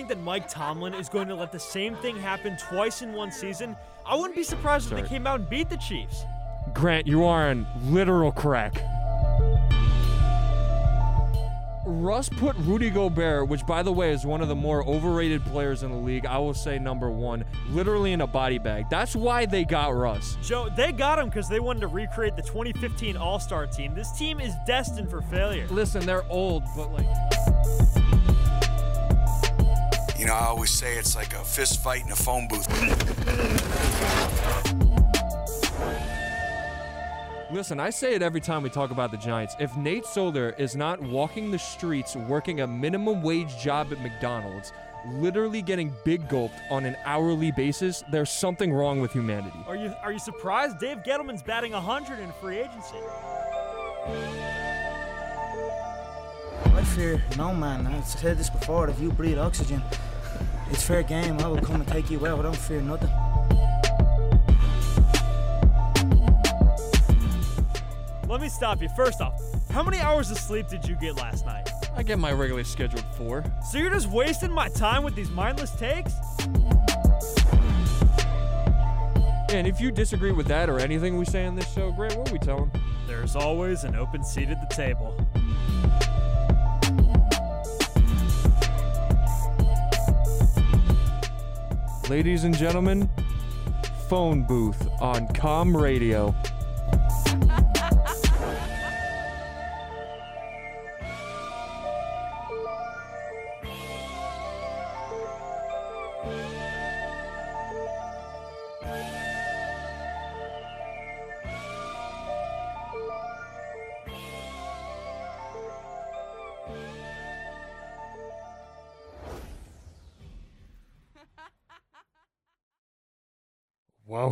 Think that Mike Tomlin is going to let the same thing happen twice in one season? I wouldn't be surprised if they came out and beat the Chiefs. Grant, you are on literal crack. Russ put Rudy Gobert, which by the way is one of the more overrated players in the league, I will say number one, literally in a body bag. That's why they got Russ. Joe, they got him because they wanted to recreate the 2015 All Star team. This team is destined for failure. Listen, they're old, but like You know, I always say it's like a fist fight in a phone booth. Listen, I say it every time we talk about the Giants. If Nate Solder is not walking the streets working a minimum wage job at McDonald's, literally getting big gulped on an hourly basis, there's something wrong with humanity. Are you are you surprised? Dave Gettleman's batting 100 in free agency. I fear no man. I've said this before. If you breathe oxygen, it's fair game. I will come and take you out. I don't fear nothing. Let me stop you. First off, how many hours of sleep did you get last night? I get my regularly scheduled four. So you're just wasting my time with these mindless takes? And if you disagree with that or anything we say on this show, Grant, what are we telling? There's always an open seat at the table. Ladies and gentlemen, phone booth on Com Radio.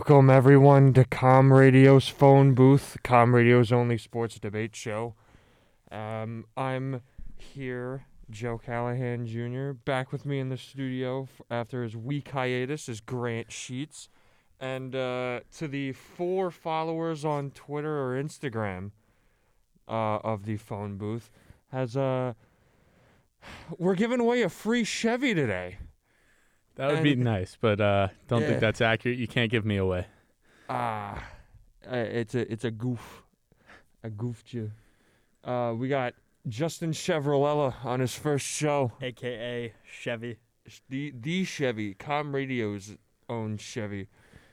Welcome everyone to Com Radio's phone booth, Com Radio's only sports debate show. Um, I'm here, Joe Callahan Jr. Back with me in the studio f- after his week hiatus is Grant Sheets, and uh, to the four followers on Twitter or Instagram uh, of the phone booth has uh, we're giving away a free Chevy today. That would be nice, but uh, don't Yeah. think that's accurate. You can't give me away. Ah, uh, it's a it's a goof. I goofed you. Uh, we got Justin Ciavolella on his first show. AKA Chevy. Sh- The the Chevy, Com Radio's own Chevy.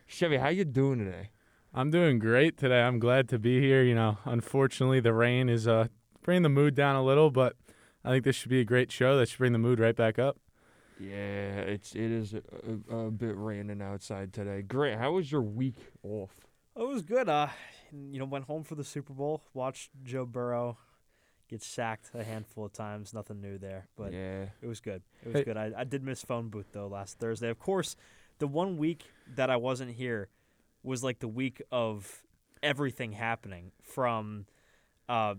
Chevy, how you doing today? I'm doing great today. I'm glad to be here. You know, unfortunately, the rain is uh, bringing the mood down a little, but I think this should be a great show. That should bring the mood right back up. Yeah, it's it is a, a, a bit raining outside today. Grant, how was your week off? Oh, it was good. Uh, you know, went home for the Super Bowl, watched Joe Burrow get sacked a handful of times. Nothing new there, but yeah, it was good. It was Hey. good. I, I did miss phone booth though last Thursday. Of course, the one week that I wasn't here was like the week of everything happening from uh,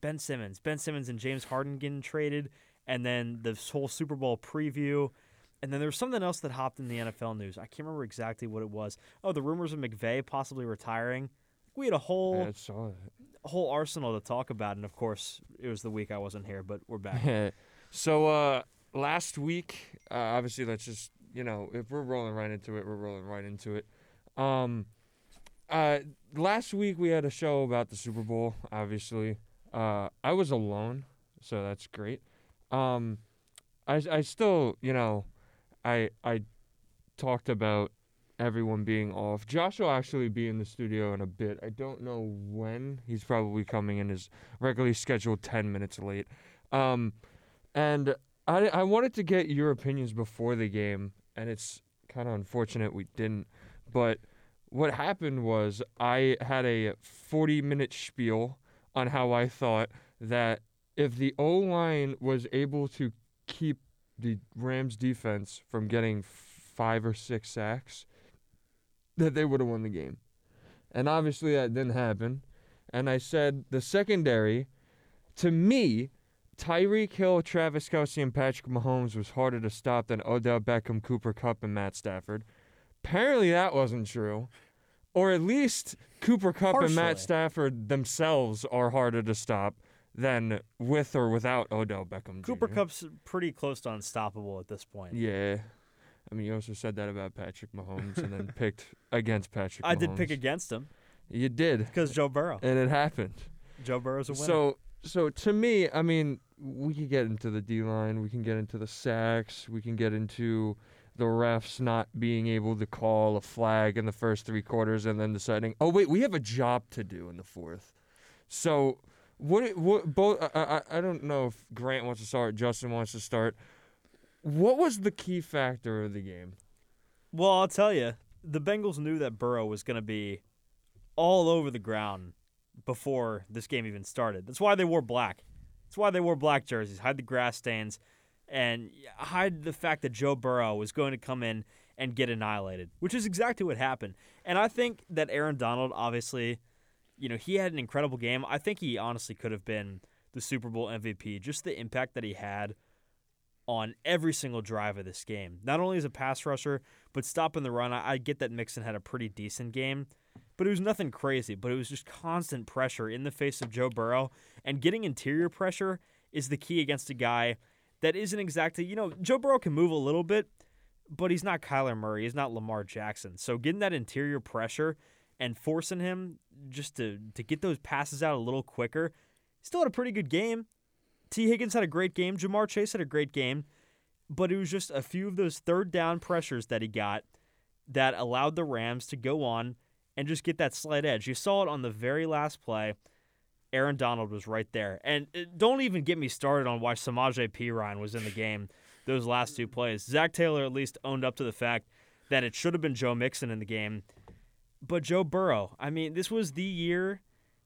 Ben Simmons, Ben Simmons and James Harden getting traded, and then this whole Super Bowl preview. And then there was something else that hopped in the NFL news. I can't remember exactly what it was. Oh, the rumors of McVay possibly retiring. We had a whole I saw that. whole arsenal to talk about, and of course, it was the week I wasn't here, but we're back. so uh last week uh, obviously let's just you know if we're rolling right into it we're rolling right into it um uh last week we had a show about the super bowl obviously uh i was alone so that's great um i i still you know i i talked about everyone being off. Josh will actually be in the studio in a bit. I don't know when. He's probably coming in his regularly scheduled 10 minutes late. Um and I I wanted to get your opinions before the game, and it's kind of unfortunate we didn't. But what happened was I had a 40 minute spiel on how I thought that if the O line was able to keep the Rams defense from getting five or six sacks, that they would have won the game. And obviously that didn't happen. And I said the secondary, to me, Tyreek Hill, Travis Kelce, and Patrick Mahomes was harder to stop than Odell Beckham, Cooper Kupp, and Matt Stafford. Apparently that wasn't true. Or at least Cooper Kupp and Matt Stafford themselves are harder to stop than with or without Odell Beckham. Cooper Kupp's pretty close to unstoppable at this point. Yeah. I mean, you also said that about Patrick Mahomes and then picked against Patrick I did pick against him You did. because Joe Burrow. And it happened. Joe Burrow's a winner. So so to me, I mean, we can get into the D line, we can get into the sacks, we can get into the refs not being able to call a flag in the first three quarters and then deciding, oh wait, we have a job to do in the fourth. So what what both I, I I don't know if Grant wants to start, Justin wants to start. What was the key factor of the game? Well, I'll tell you, the Bengals knew that Burrow was going to be all over the ground before this game even started. That's why they wore black. That's why they wore black jerseys, hide the grass stains, and hide the fact that Joe Burrow was going to come in and get annihilated, which is exactly what happened. And I think that Aaron Donald, obviously, you know, he had an incredible game. I think he honestly could have been the Super Bowl MVP. Just the impact that he had on every single drive of this game. Not only as a pass rusher, but stopping the run. I, I get that Mixon had a pretty decent game, but it was nothing crazy. But it was just constant pressure in the face of Joe Burrow, and getting interior pressure is the key against a guy that isn't exactly, you know, Joe Burrow can move a little bit, but he's not Kyler Murray, he's not Lamar Jackson. So getting that interior pressure and forcing him just to to get those passes out a little quicker, still had a pretty good game. Tee Higgins had a great game. Ja'Marr Chase had a great game. But it was just a few of those third down pressures that he got that allowed the Rams to go on and just get that slight edge. You saw it on the very last play. Aaron Donald was right there. And uh, don't even get me started on why Samaje Perine was in the game those last two plays. Zac Taylor at least owned up to the fact that it should have been Joe Mixon in the game. But Joe Burrow, I mean, this was the year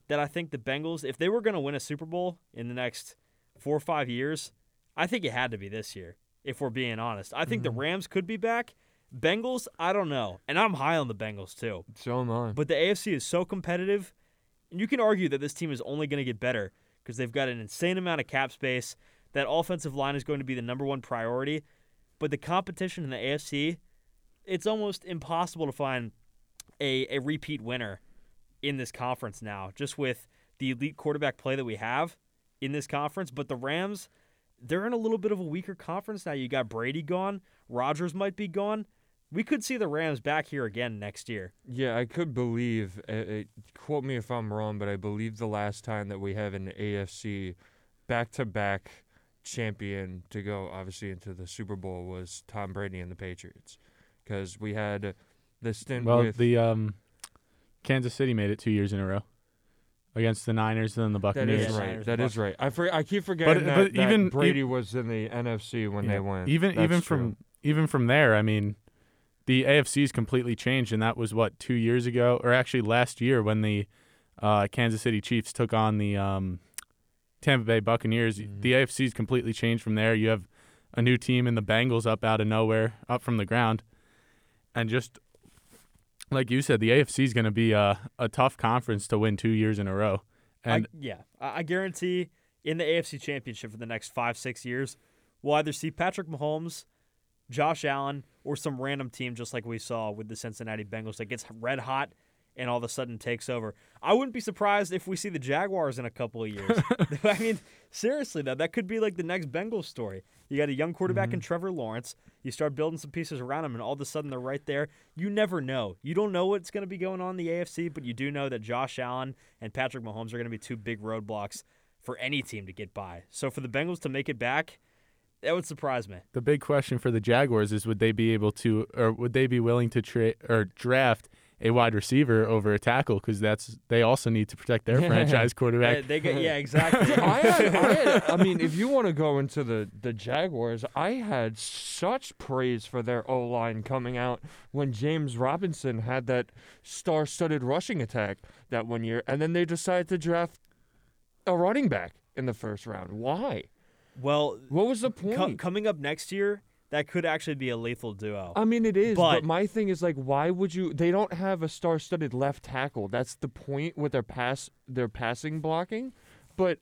that I think the Bengals, if they were going to win a Super Bowl in the next four or five years, I think it had to be this year, if we're being honest. I think the mm-hmm. Rams could be back. Bengals, I don't know. And I'm high on the Bengals too. So am I. But the AFC is so competitive, and you can argue that this team is only going to get better because they've got an insane amount of cap space. That offensive line is going to be the number one priority. But the competition in the AFC, it's almost impossible to find a, a repeat winner in this conference now, just with the elite quarterback play that we have in this conference. But the Rams, they're in a little bit of a weaker conference now. You got Brady gone, Rodgers might be gone. We could see the Rams back here again next year. Yeah, I could believe. Uh, uh, quote me if I'm wrong, but I believe the last time that we have an AFC back-to-back champion to go, obviously into the Super Bowl, was Tom Brady and the Patriots, because we had the stint Well, with the um, Kansas City made it two years in a row against the Niners and then the Buccaneers. That is Yeah, right. Niners That and is right. I for, I keep forgetting that, but that even- Brady was in the NFC when Yeah. they went. Even That's even true. from even from there, I mean, the AFC's completely changed, and that was what two years ago, or actually last year when the uh, Kansas City Chiefs took on the um, Tampa Bay Buccaneers. Mhm. The AFC's completely changed from there. You have a new team in the Bengals up out of nowhere, up from the ground, and just like you said, the AFC is going to be a, a tough conference to win two years in a row. And I, yeah, I, I guarantee in the AFC Championship for the next five, six years, we'll either see Patrick Mahomes, Josh Allen, or some random team just like we saw with the Cincinnati Bengals that gets red hot and all of a sudden takes over. I wouldn't be surprised if we see the Jaguars in a couple of years. I mean, seriously though, that could be like the next Bengals story. You got a young quarterback mm-hmm. in Trevor Lawrence. You start building some pieces around him, and all of a sudden they're right there. You never know. You don't know what's going to be going on in the AFC, but you do know that Josh Allen and Patrick Mahomes are going to be two big roadblocks for any team to get by. So for the Bengals to make it back, that would surprise me. the big question for the Jaguars is would they be able to, or would they be willing to trade or draft a wide receiver over a tackle? Because that's they also need to protect their franchise quarterback. they get, yeah, exactly. I, had, I, had, I mean, if you want to go into the, the Jaguars, I had such praise for their O line coming out when James Robinson had that star studded rushing attack that one year, and then they decided to draft a running back in the first round. Why? well, What was the co- point? coming up next year, that could actually be a lethal duo. I mean, it is, but, But- my thing is like, why would you? They don't have a star-studded left tackle. That's the point with their pass, their passing blocking. But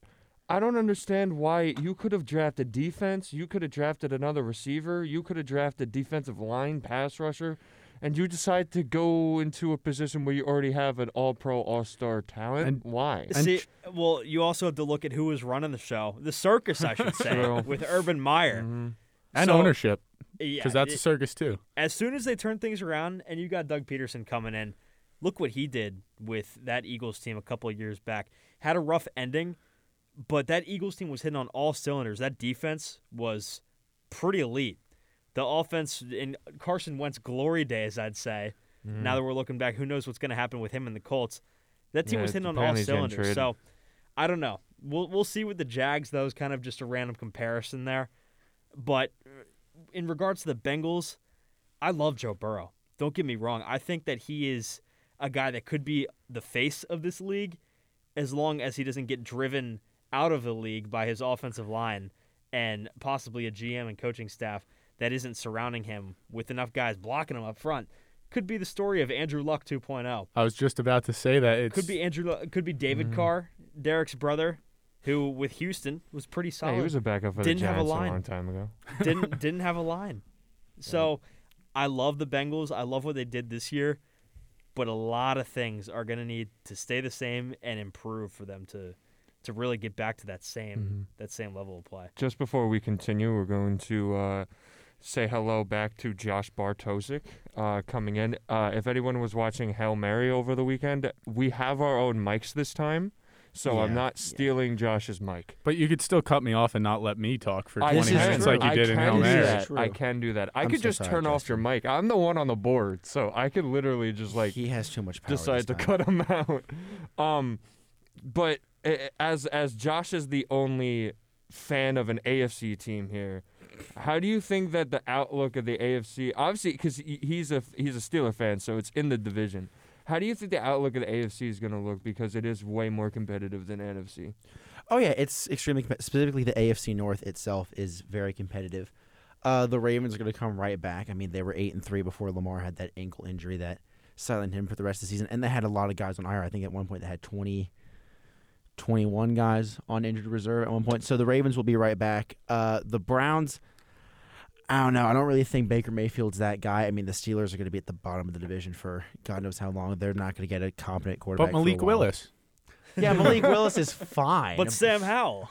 I don't understand why you could have drafted defense. You could have drafted another receiver. You could have drafted defensive line, pass rusher, and you decide to go into a position where you already have an All-Pro, All-Star talent. And- why? See, well, you also have to look at who was running the show, the circus, I should say, with Urban Meyer. Mhm. And So- ownership Yeah, because that's a circus too. as soon as they turn things around and you got Doug Pederson coming in, look what he did with that Eagles team a couple of years back. Had a rough ending, but that Eagles team was hitting on all cylinders. That defense was pretty elite. The offense in Carson Wentz glory days, I'd say. Mm-hmm. Now that we're looking back, who knows what's going to happen with him and the Colts? That team Yeah, was hitting on all apparently he's getting cylinders. So I don't know. We'll we'll see with the Jags. That was kind of just a random comparison there. But uh, in regards to the Bengals, I love Joe Burrow. Don't get me wrong. I think that he is a guy that could be the face of this league as long as he doesn't get driven out of the league by his offensive line and possibly a GM and coaching staff that isn't surrounding him with enough guys blocking him up front. Could be the story of Andrew Luck 2.0. I was just about to say that it Could be Andrew. Luck, could be David Mm-hmm. Carr, Derek's brother, who with Houston was pretty Yeah, solid he was a backup for Didn't the have a Giants a, long time ago. didn't didn't have a line. So I love the Bengals. I love what they did this year, but a lot of things are going to need to stay the same and improve for them to to really get back to that same Mhm. that same level of play. Just before we continue, we're going to uh, say hello back to Josh Bartosik uh, coming in. Uh, if anyone was watching Hail Mary over the weekend, we have our own mics this time, so I'm Yeah, not yeah. stealing Josh's mic. But you could still cut me off and not let me talk for I 20 minutes true. like you I did in can Hail Mary. that. I can do that. I I'm could so just sorry, turn off your mic. I'm the one on the board, so I could literally just like he has too much power. decide to time. cut him out. Um, but uh, as as Josh is the only fan of an AFC team here, how do you think that the outlook of the AFC, obviously, because he's a he's a Steeler fan, so it's in the division. How do you think the outlook of the AFC is going to look because it is way more competitive than NFC? Oh yeah, it's extremely specifically the AFC North itself is very competitive. Uh, the Ravens are going to come right back. I mean, they were eight and three before Lamar had that ankle injury that silenced him for the rest of the season, and they had a lot of guys on IR. I think at one point they had 20, 21 guys on injured reserve at one point. So the Ravens will be right back. Uh, the Browns. I don't know. I don't really think Baker Mayfield's that guy. I mean, the Steelers are going to be at the bottom of the division for God knows how long. They're not going to get a competent quarterback. But for a Malik while. Willis. Yeah, Malik Willis is fine. But Sam Howell,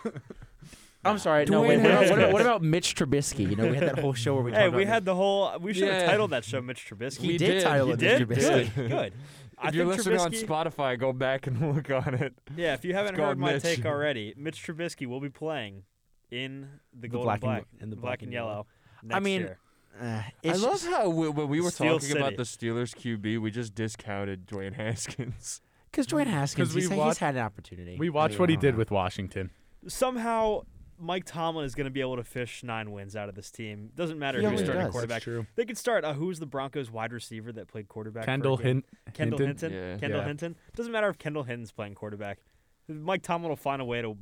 I'm sorry. No, wait. What about, what, about, what about Mitch Trubisky? You know, we had that whole show where we hey, talked we about had the whole. We should have Yeah. titled that show Mitch Trubisky. He We did, did. title You it did? Mitch Trubisky. Good. Good. I if you're think listening on Spotify, go back and look on it. Yeah, if you haven't called heard my Mitch. take already, Mitch Trubisky will be playing in the, The gold black and and- black, in the black, black and and yellow. I mean, year. Uh, I it's love how we, when we were Steel talking about the Steelers QB, we just discounted Dwayne Haskins. Because Dwayne Haskins, 'Cause we he's, he's had an opportunity. We watched what he did with Washington. somehow Mike Tomlin is going to be able to fish nine wins out of this team. Doesn't matter He who's starting does. quarterback. true. They could start. Uh, who's the Broncos wide receiver that played quarterback? for a Kendall game? Hin- Kendall Hinton. Hinton. Yeah. Kendall Yeah. Hinton. Doesn't matter if Kendall Hinton's playing quarterback. Mike Tomlin will find a way to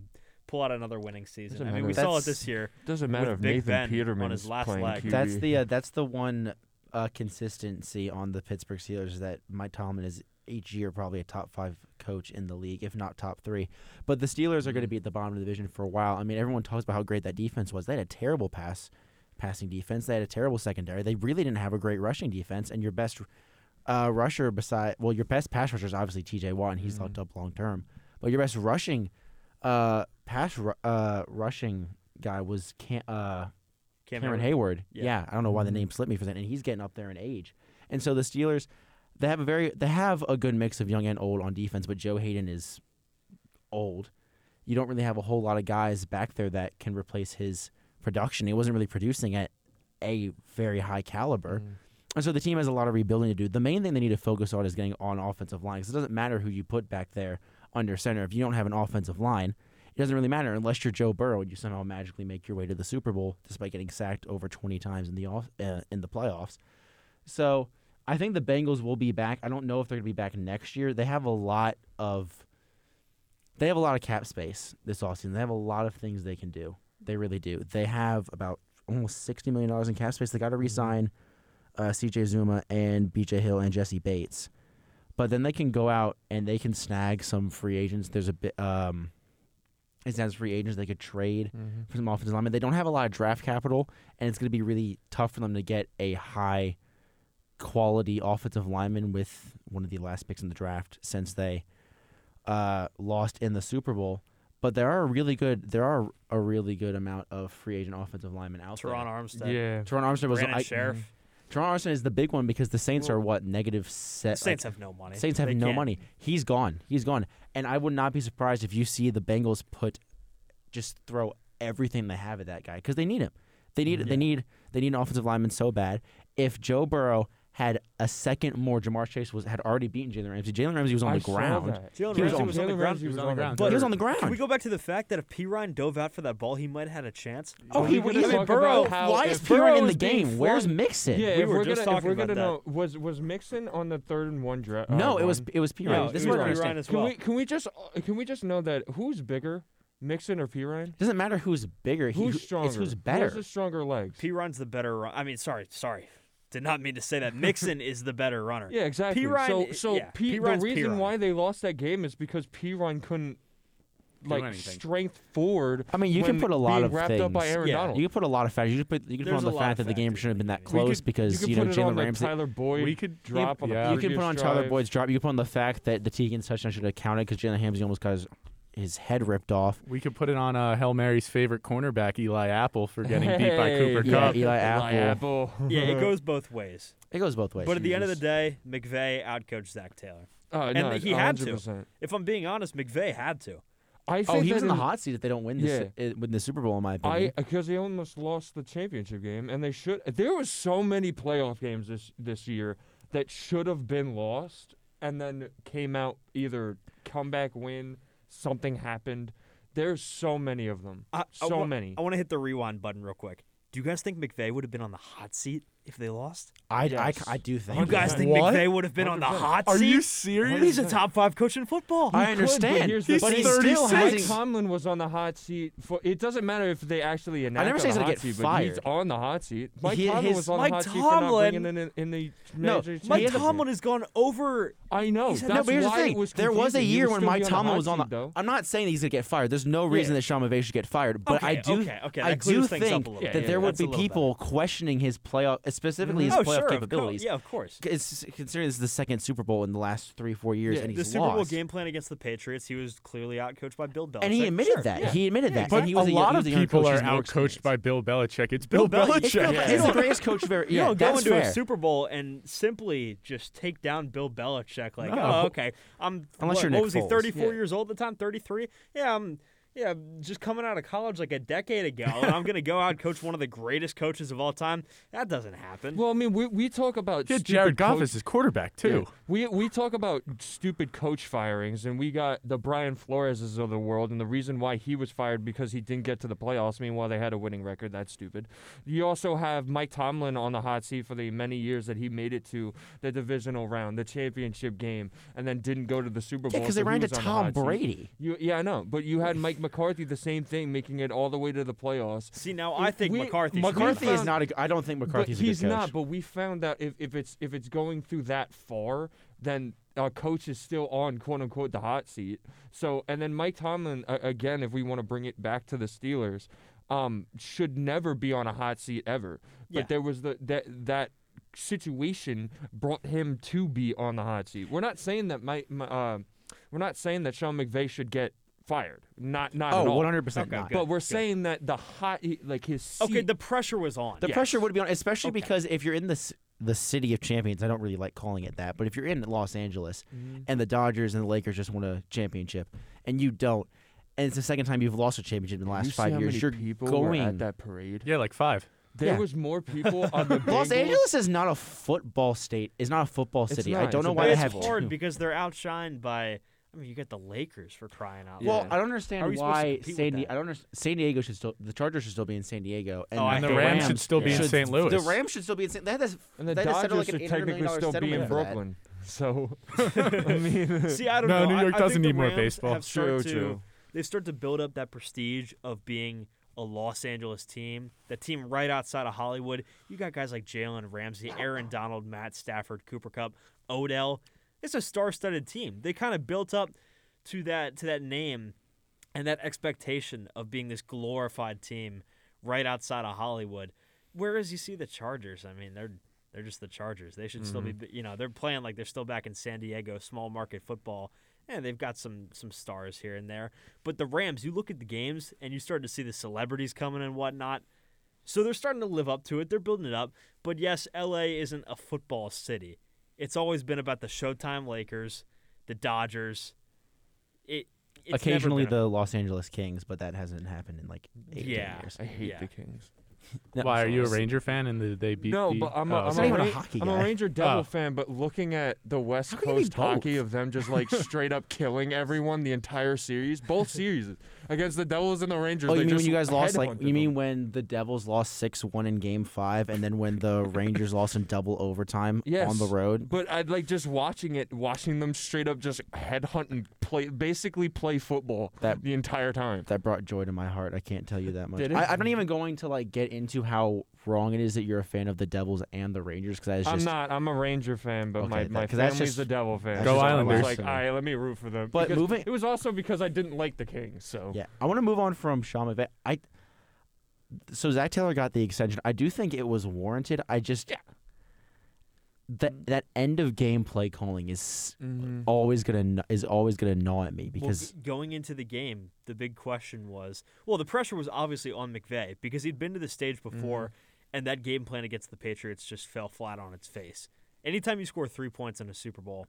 pull out another winning season. Doesn't I mean, matter we if- saw it That's- this year. Doesn't matter With if Big Nathan Ben Peterman on his is last playing leg. QB. That's the uh, that's the one uh, consistency on the Pittsburgh Steelers is that Mike Tomlin is each year probably a top five coach in the league, if not top three. But the Steelers are going to be at the bottom of the division for a while. I mean, everyone talks about how great that defense was. They had a terrible pass passing defense. They had a terrible secondary. They really didn't have a great rushing defense. And your best uh, rusher beside well, your best pass rusher is obviously T.J. Watt, and he's locked up long term. But your best rushing uh, pass ru- uh, rushing guy was Cam- uh, Cam Cameron Heyward. Yeah. Yeah. I don't know why the name slipped me for that, and he's getting up there in age. And so the Steelers, they have a very they have a good mix of young and old on defense, but Joe Haden is old. You don't really have a whole lot of guys back there that can replace his production. He wasn't really producing at a very high caliber. And so the team has a lot of rebuilding to do. The main thing they need to focus on is getting on offensive line because it doesn't matter who you put back there under center. If you don't have an offensive line, it doesn't really matter unless you're Joe Burrow and you somehow magically make your way to the Super Bowl despite getting sacked over 20 times in the off, uh, in the playoffs. So I think the Bengals will be back. I don't know if they're going to be back next year. They have a lot of they have a lot of cap space this offseason. They have a lot of things they can do. They really do. They have about almost sixty million dollars in cap space. They got to re-sign uh, C.J. Uzomah and B.J. Hill and Jessie Bates, but then they can go out and they can snag some free agents. There's a bit. Um, it's as free agents they could trade Mm-hmm. for some offensive linemen. They don't have a lot of draft capital, and it's going to be really tough for them to get a high quality offensive lineman with one of the last picks in the draft since they uh, lost in the Super Bowl. But there are a really good there are a really good amount of free agent offensive linemen out Terron there. Armstead. Yeah. Terron Armstead was Brandon I, Scherff. Terron Armstead is the big one because the Saints are what negative The set. Saints like, have no money. Saints have They no can't. money. He's gone. He's gone. And I would not be surprised if you see the Bengals put just throw everything they have at that guy because they need him. They need they need they need an offensive lineman so bad. If Joe Burrow had a second more, Ja'Marr Chase was had already beaten Jalen Ramsey. Jalen Ramsey was on I the ground. that. Jalen He was Ramsey on- was on the ground. Ramsey was on on the the ground. He was on the ground. Can we go back to the fact that if Perine dove out for that ball, he might have had a chance? Oh, he, we he, gonna he talk Burrow. Why is Perine in the is being game? Where's Mixon? Yeah, We if were we're just gonna, talking about gonna know, was was Mixon on the third and one draft? No, it was it was Perine. No, this it is what was I Perine understand. as Can well. we can we just uh, can we just know that who's bigger, Mixon or Perine? Doesn't matter who's bigger. he- Who's who- stronger? It's who's Who better. has the stronger legs? Perine's the better. I mean, sorry, sorry. Did not mean to say that. Mixon is the better runner. Yeah, exactly. Ryan so so yeah, P, P. the Ryan's P. reason Ryan. why they lost that game is because Perine couldn't like strength forward. I mean, you can put a lot being of wrapped up by things. Aaron Yeah. Donald. You can put a lot of factors. You could put you could put on the fact that the game shouldn't have been that that close could, because you, you, know put it on Jalen Ramsey. Tyler Boyd We could- drop on the yeah. You can put on previous Tyler. Boyd's drop. You can put on the fact that the Tegan's touchdown should have counted because Jalen Ramsey almost got his, his head ripped off. We could put it on uh, Hail Mary's favorite cornerback, Eli Apple, for getting beat by Cooper Yeah, Kupp. Eli Eli Apple. Apple. Yeah, it goes both ways. It goes both ways. But at the end of the day, McVay outcoached Zac Taylor. Uh, And no, he had to. If I'm being honest, McVay had to. I Oh, think he was in the hot seat if they don't win this Yeah. uh, win the Super Bowl, in my opinion. because they almost lost the championship game, and they should. There was so many playoff games this this year that should have been lost, and then came out either comeback win, something happened. There's so many of them, I, I so wa- many. I want to hit the rewind button real quick. Do you guys think McVay would have been on the hot seat if they lost? I, I, Yes. I do think. You guys think What? McVay would have been on the 100%. hot Are seat? you serious? He's a top five coach in football. I understand. but, here's the He's but thing. he still 36. Mike hasn't. Tomlin was on the hot seat. For, it doesn't matter if they actually enact never say he's the gonna hot get seat, but he's fired. on the hot seat. Mike He- Tomlin his- was on Mike the hot seat for not Tomlin- bringing in, in, in the No, major Mike Mike. Tomlin has gone over. I know. He's had- That's no, but here's the why thing. was there was a confusing. He year would when still Mike be on the Tomlin hot was on seat, the. though. I'm not saying he's gonna get fired. There's no reason that Sean McVay should get fired, but I Okay, do. okay, okay, I that do clears things up think little bit. that Yeah, there would that's a be little people questioning his playoff, specifically mm-hmm. his oh, playoff sure, of course. capabilities. Yeah, of course. It's considering this is the second Super Bowl in the last three, four years, Yeah, and The he's Super Bowl game plan against the Patriots, he was clearly outcoached by Bill Belichick. and he admitted Sure, that. yeah. He admitted that. But and he was a a, lot he of was people are outcoached by Bill Belichick. It's Bill, Bill Belichick. It's He's the greatest coach of ever. You Yeah, don't go that's into fair. a Super Bowl and simply just take down Bill Belichick. Like, No. oh, okay, I'm. Unless what, you're what Nick was he? 34 Yeah. years old at the time. 33. Yeah, I'm. Yeah, just coming out of college like a decade ago, and I'm gonna go out and coach one of the greatest coaches of all time. That doesn't happen. Well, I mean, we we talk about Yeah, stupid Jared Goff coach- is his quarterback too. Yeah. We we talk about stupid coach firings, and we got the Brian Floreses of the world, and the reason why he was fired because he didn't get to the playoffs. Meanwhile, they had a winning record. That's stupid. You also have Mike Tomlin on the hot seat for the many years that he made it to the divisional round, the championship game, and then didn't go to the Super Bowl. Yeah, because so they ran to was on the Tom. Brady. You, yeah, I know, but you had Mike McCarthy, the same thing, making it all the way to the playoffs. See, now I think We- McCarthy. McCarthy McCarthy is not. A, I don't think McCarthy's but he's a good coach. not. But we found out if, if it's if it's going through that far, then our coach is still on quote unquote the hot seat. So and then Mike Tomlin uh, again, if we want to bring it back to the Steelers, um, should never be on a hot seat ever. But Yeah. there was the that that situation brought him to be on the hot seat. We're not saying that Mike. Uh, we're not saying that Sean McVay should get fired. Not not at Oh, all. 100 percent Okay, not. good. But we're saying that the hot like his seat, okay, the pressure was on. The Yes. pressure would be on, especially Okay. because if you're in the the city of champions, I don't really like calling it that, but if you're in Los Angeles Mm-hmm. and the Dodgers and the Lakers just won a championship, and you don't, and it's the second time you've lost a championship in the last you five years, you're people going. were at that parade. Yeah, like five. There Yeah. was more people on the Los Angeles is not a football state. Is not a football It's city. I don't It's know why they it's have hard two. because they're outshined by. I mean, you get the Lakers for crying out loud. Well, loud. I don't How are understand we supposed to why compete with San, Di- that? I don't understand. San Diego should still. The Chargers should still be in San Diego, and, Oh, And the hate Rams Rams. should still be in should- St. Louis. The Rams should still be in. San- They had this. and the they had to settle Dodgers like an should $800 million technically still be in for that. Brooklyn. So, I mean, See, I don't No, know. New I- York I doesn't think the need more Rams baseball. Have started True, to, true. They start to build up that prestige of being a Los Angeles team, the team right outside of Hollywood. You got guys like Jalen Ramsey, Aaron Donald, Matt Stafford, Cooper Kupp, Odell. It's a star-studded team. They kind of built up to that to that name and that expectation of being this glorified team right outside of Hollywood. Whereas you see the Chargers, I mean, they're they're just the Chargers. They should still be, mm-hmm. you know, they're playing like they're still back in San Diego, small market football. And they've got some some stars here and there. But the Rams, you look at the games and you start to see the celebrities coming and whatnot. So they're starting to live up to it. They're building it up. But yes, LA isn't a football city. It's always been about the Showtime Lakers, the Dodgers. It it's never Occasionally been a- the Los Angeles Kings, but that hasn't happened in like eight Yeah. years. I hate Yeah. the Kings. No, Why are you a Ranger fan and did they beat? No, the, but I'm a, oh, I'm, a, not even a Ra- hockey I'm a. Ranger Devil Oh. fan, but looking at the West How can you be Coast hockey both? of them just like straight up killing everyone the entire series, both series against the Devils and the Rangers. Oh, they you mean when you guys lost? Like you mean them. when the Devils lost six one in Game Five, and then when the Rangers lost in double overtime Yes. on the road? But I'd like just watching it, watching them straight up just headhunt and play, basically play football That- the entire time. That brought joy to my heart. I can't tell you that much. Did it? I, I'm not even going to like get into how wrong it is that you're a fan of the Devils and the Rangers because I'm not. I'm a Ranger fan, but my, Okay, my that- 'cause family's just- the Devil fan. Go I Islanders. like, all right, let me root for them. But Because moving- it was also because I didn't like the Kings. So Yeah, I want to move on from Sean McVay. I so Zac Taylor got the extension. I do think it was warranted. I just Yeah. that that end of game play calling is Mhm. always gonna is always gonna gnaw at me because g- going into the game, the big question was well, the pressure was obviously on McVay because he'd been to the stage before, and that game plan against the Patriots just fell flat on its face. Anytime you score three points in a Super Bowl,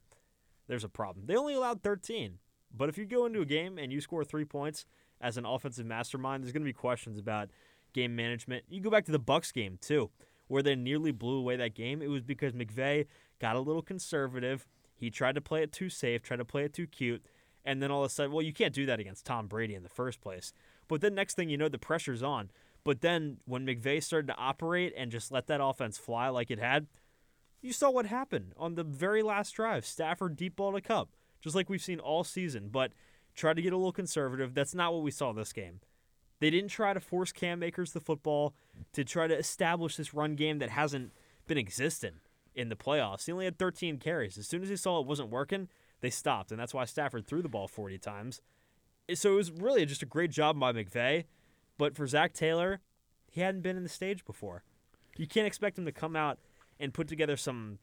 there's a problem. They only allowed 13, but if you go into a game and you score three points as an offensive mastermind, there's going to be questions about game management. You go back to the Bucks game too, where they nearly blew away that game. It was because McVay got a little conservative. He tried to play it too safe, tried to play it too cute, and then all of a sudden, well, you can't do that against Tom Brady in the first place. But then next thing you know, the pressure's on. But then when McVay started to operate and just let that offense fly like it had, you saw what happened on the very last drive. Stafford deep ball to Kupp, just like we've seen all season, but try to get a little conservative. That's not what we saw this game. They didn't try to force Cam Akers the football to try to establish this run game that hasn't been existent in the playoffs. He only had 13 carries. As soon as he saw it wasn't working, they stopped, and that's why Stafford threw the ball 40 times. So it was really just a great job by McVay. But for Zac Taylor, he hadn't been in the stage before. You can't expect him to come out and put together some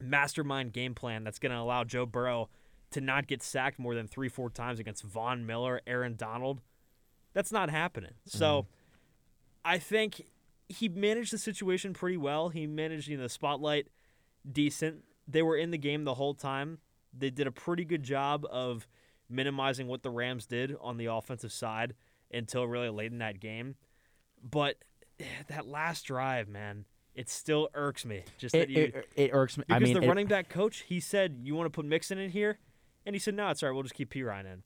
mastermind game plan that's going to allow Joe Burrow to not get sacked more than three, four times against Von Miller, Aaron Donald. That's not happening. So mm-hmm. I think he managed the situation pretty well. He managed, you know, the spotlight decent. They were in the game the whole time. They did a pretty good job of minimizing what the Rams did on the offensive side until really late in that game. But that last drive, man, it still irks me. Just that it, you, it, it irks me. because I mean, the it- running back coach, he said, "You want to put Mixon in here," and he said, "No, it's all right. We'll just keep Perine in."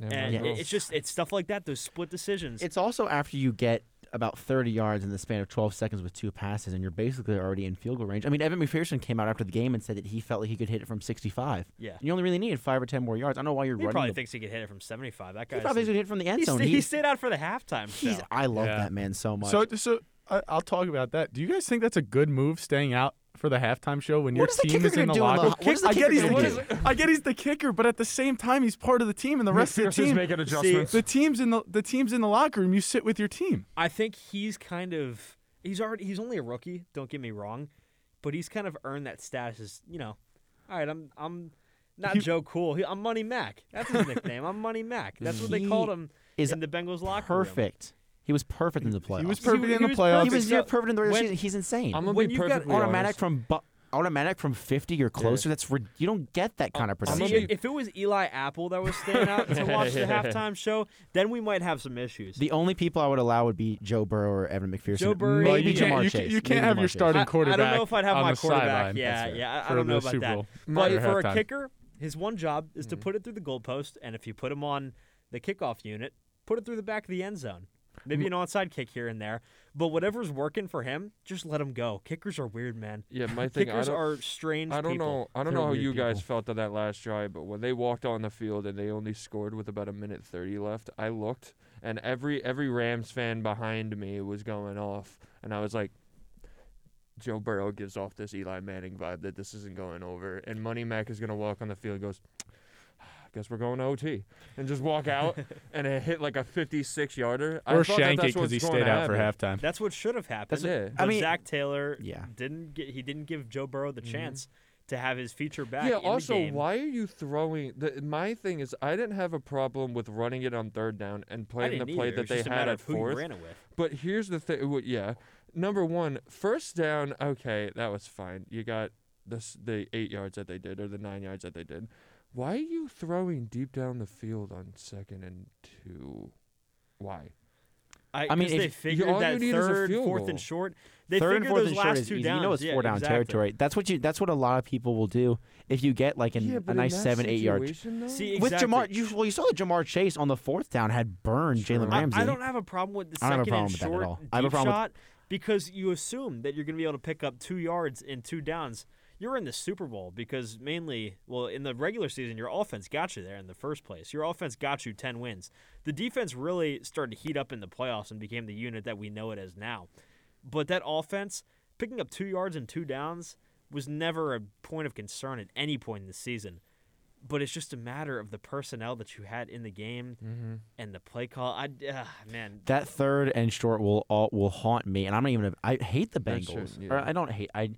Yeah, And might it- it's just it's stuff like that. Those split decisions. It's also after you get about 30 yards in the span of 12 seconds with two passes, and you're basically already in field goal range. I mean, Evan McPherson came out after the game and said that he felt like he could hit it from 65. yeah. You only really needed five or 10 more yards. I don't know why you're He running. probably the- thinks he could hit it from 75. That he guy. probably thinks he could hit it from the end He, zone. sta- he stayed out for the halftime he's, show. I love Yeah. that man so much. So, so I, I'll talk about that. Do you guys think that's a good move, staying out for the halftime show when your What is team kicker is in the locker? room? what is I get he's the do? kicker. I get he's the kicker, but at the same time, he's part of the team, and the rest of the team. making adjustments. The team's in the the team's in the locker room. You sit with your team. I think he's kind of he's already he's only a rookie. Don't get me wrong, but he's kind of earned that status as you know. All right, I'm I'm not He- Joe Cool. He, I'm Money Mac. That's his nickname. I'm Money Mac. That's what they called him is in the Bengals locker room. perfect. He was perfect in the playoffs. He was perfect wa- in he the was playoffs. He was yeah, So perfect in the regular when- season. He's insane. I'm gonna when be you've got perfectly automatic honest. from bu- automatic from 50 or closer. That's rid- you don't get that uh, kind of I'm See, if it was Eli Apple that was staying out to watch the halftime show, then we might have some issues. The only people I would allow would be Joe Burrow or Evan McPherson. Joe Burrow- Well, maybe you can't, Ja'Marr you, Chase. can't- you can't Maybe have Ja'Marr your Chase. starting I- I don't know if I'd have on my the quarterback. sideline Yeah, for- yeah, I- I for don't know the about Super that. Bowl But after for a halftime. kicker, his one job is to mm. put it through the goalpost, and if you put him on the kickoff unit, put it through the back of the end zone. Maybe an onside kick here and there, but whatever's working for him, just let him go. Kickers are weird, man. Yeah, my thing. I Kickers don't, are strange I don't people. know. I don't They're know how weird you guys felt on that last drive, but when they walked on the field and they only scored with about a minute thirty left, I looked and every every Rams fan behind me was going off, and I was like. Joe Burrow gives off this Eli Manning vibe that this isn't going over, and Money Mac is gonna walk on the field. and Goes, guess we're going to OT, and just walk out, and it hit like a 56 yarder. I or thought that shank it that's because he what's going stayed to out for halftime. That's what should have happened. That's it. I mean- Zac Taylor Yeah. didn't get he didn't give Joe Burrow the Mhm. chance to have his feature back. Yeah. in the Also, game. why are you throwing? The, my thing is, I didn't have a problem with running it on third down and playing the play either. that It's they just a had matter at of who you fourth. ran it with. But here's the thing. Yeah. Number one, first down. Okay, that was fine. You got this the eight yards that they did, or the nine yards that they did. Why are you throwing deep down the field on second and two? Why? I, I mean, 'cause they if- figured you that need is a third, fourth, goal. and short. They Third figured and fourth those and short last is two easy. downs. You know it's yeah, four down exactly. territory. That's what you. That's what a lot of people will do if you get like an, yeah, a nice seven, eight yard. though? See, With exactly. Ja'Marr, you, well, you saw that Ja'Marr Chase on the fourth down had burned Sure. Jalen I- Ramsey. I, don't have a problem with the I don't have a second problem and with that at short all. I have a deep problem with- shot because you assume that you're going to be able to pick up two yards in two downs. You're in the Super Bowl because mainly, well, in the regular season, your offense got you there in the first place. Your offense got you 10 wins. The defense really started to heat up in the playoffs and became the unit that we know it as now. But that offense, picking up two yards and two downs, was never a point of concern at any point in the season. But it's just a matter of the personnel that you had in the game Mm-hmm. and the play call. I, uh, man, that third and short will all, will haunt me, and I'm not even. A, I hate the Bengals. should- Or yeah. I don't hate. I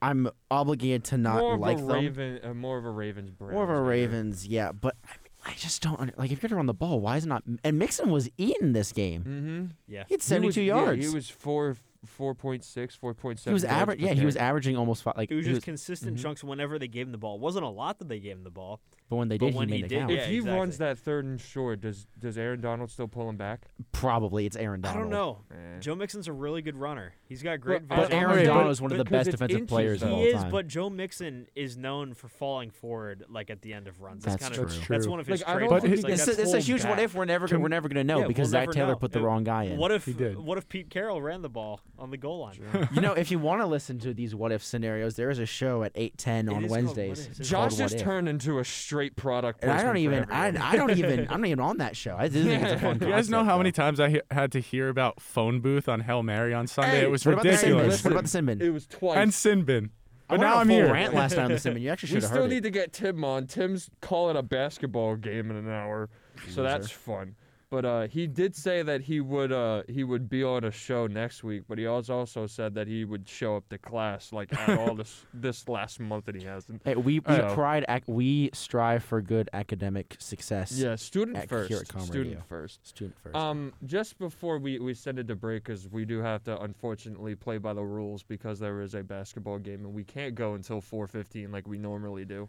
I'm obligated to not more of like a them. Raven, uh, more of a Ravens. More of a Browns. Ravens, yeah. But I, mean, I just don't under, like if you're gonna run the ball. Why is it not? And Mixon was eating this game. Mm-hmm. yeah. He had 72 yards. he was four, four point six, four point He was average. Yeah, he was averaging almost five. Like It was he just consistent Mhm. chunks whenever they gave him the ball. It wasn't a lot that they gave him the ball. But when they but did, when he he made it did, count. yeah, If he exactly. runs that third and short, does does Aaron Donald still pull him back? Probably it's Aaron Donald. I don't know. Eh. Joe Mixon's a really good runner. He's got great But- vision. But Aaron Wait, but- Donald is one of the best defensive players of though. all he is, but Joe Mixon is known for falling forward like at the end of runs. That's kind true. of That's that's one of his Like, I don't trademarks. it's, Like, it's, it's a hold huge what if. We're never Can- we're never gonna know Yeah, we'll because Zac Taylor know. put the Uh, wrong guy in. What if He did. what if Pete Carroll ran the ball on the goal line? you know, if you want to listen to these what if scenarios, there is a show at eight ten on is called What Wednesdays. If. Josh just turned into a straight product. And I don't even. I. I don't even. I'm not even on that show. I just think it's a fun. You guys know concept, how many times I he- had to hear about phone booth on Hail Mary on Sunday? Hey, it was What about the ridiculous. Sinbin? Listen, What about the Sinbin? It was twice. and Sinbin. I But went now on a I'm full here. rant last night on the Sinbin. You actually we should have heard. We still need it. to get Tim on. Tim's calling a basketball game in an hour, so that's fun. But uh, he did say that he would uh, he would be on a show next week. But he also also said that he would show up to class like at all this this last month that he hasn't. Hey, we we pride. Ac- we strive for good academic success. Yeah, student At- first. here at Com student Radio. first. Student first. Um, just before we, we send it to break, because we do have to unfortunately play by the rules because there is a basketball game and we can't go until 4:15 like we normally do.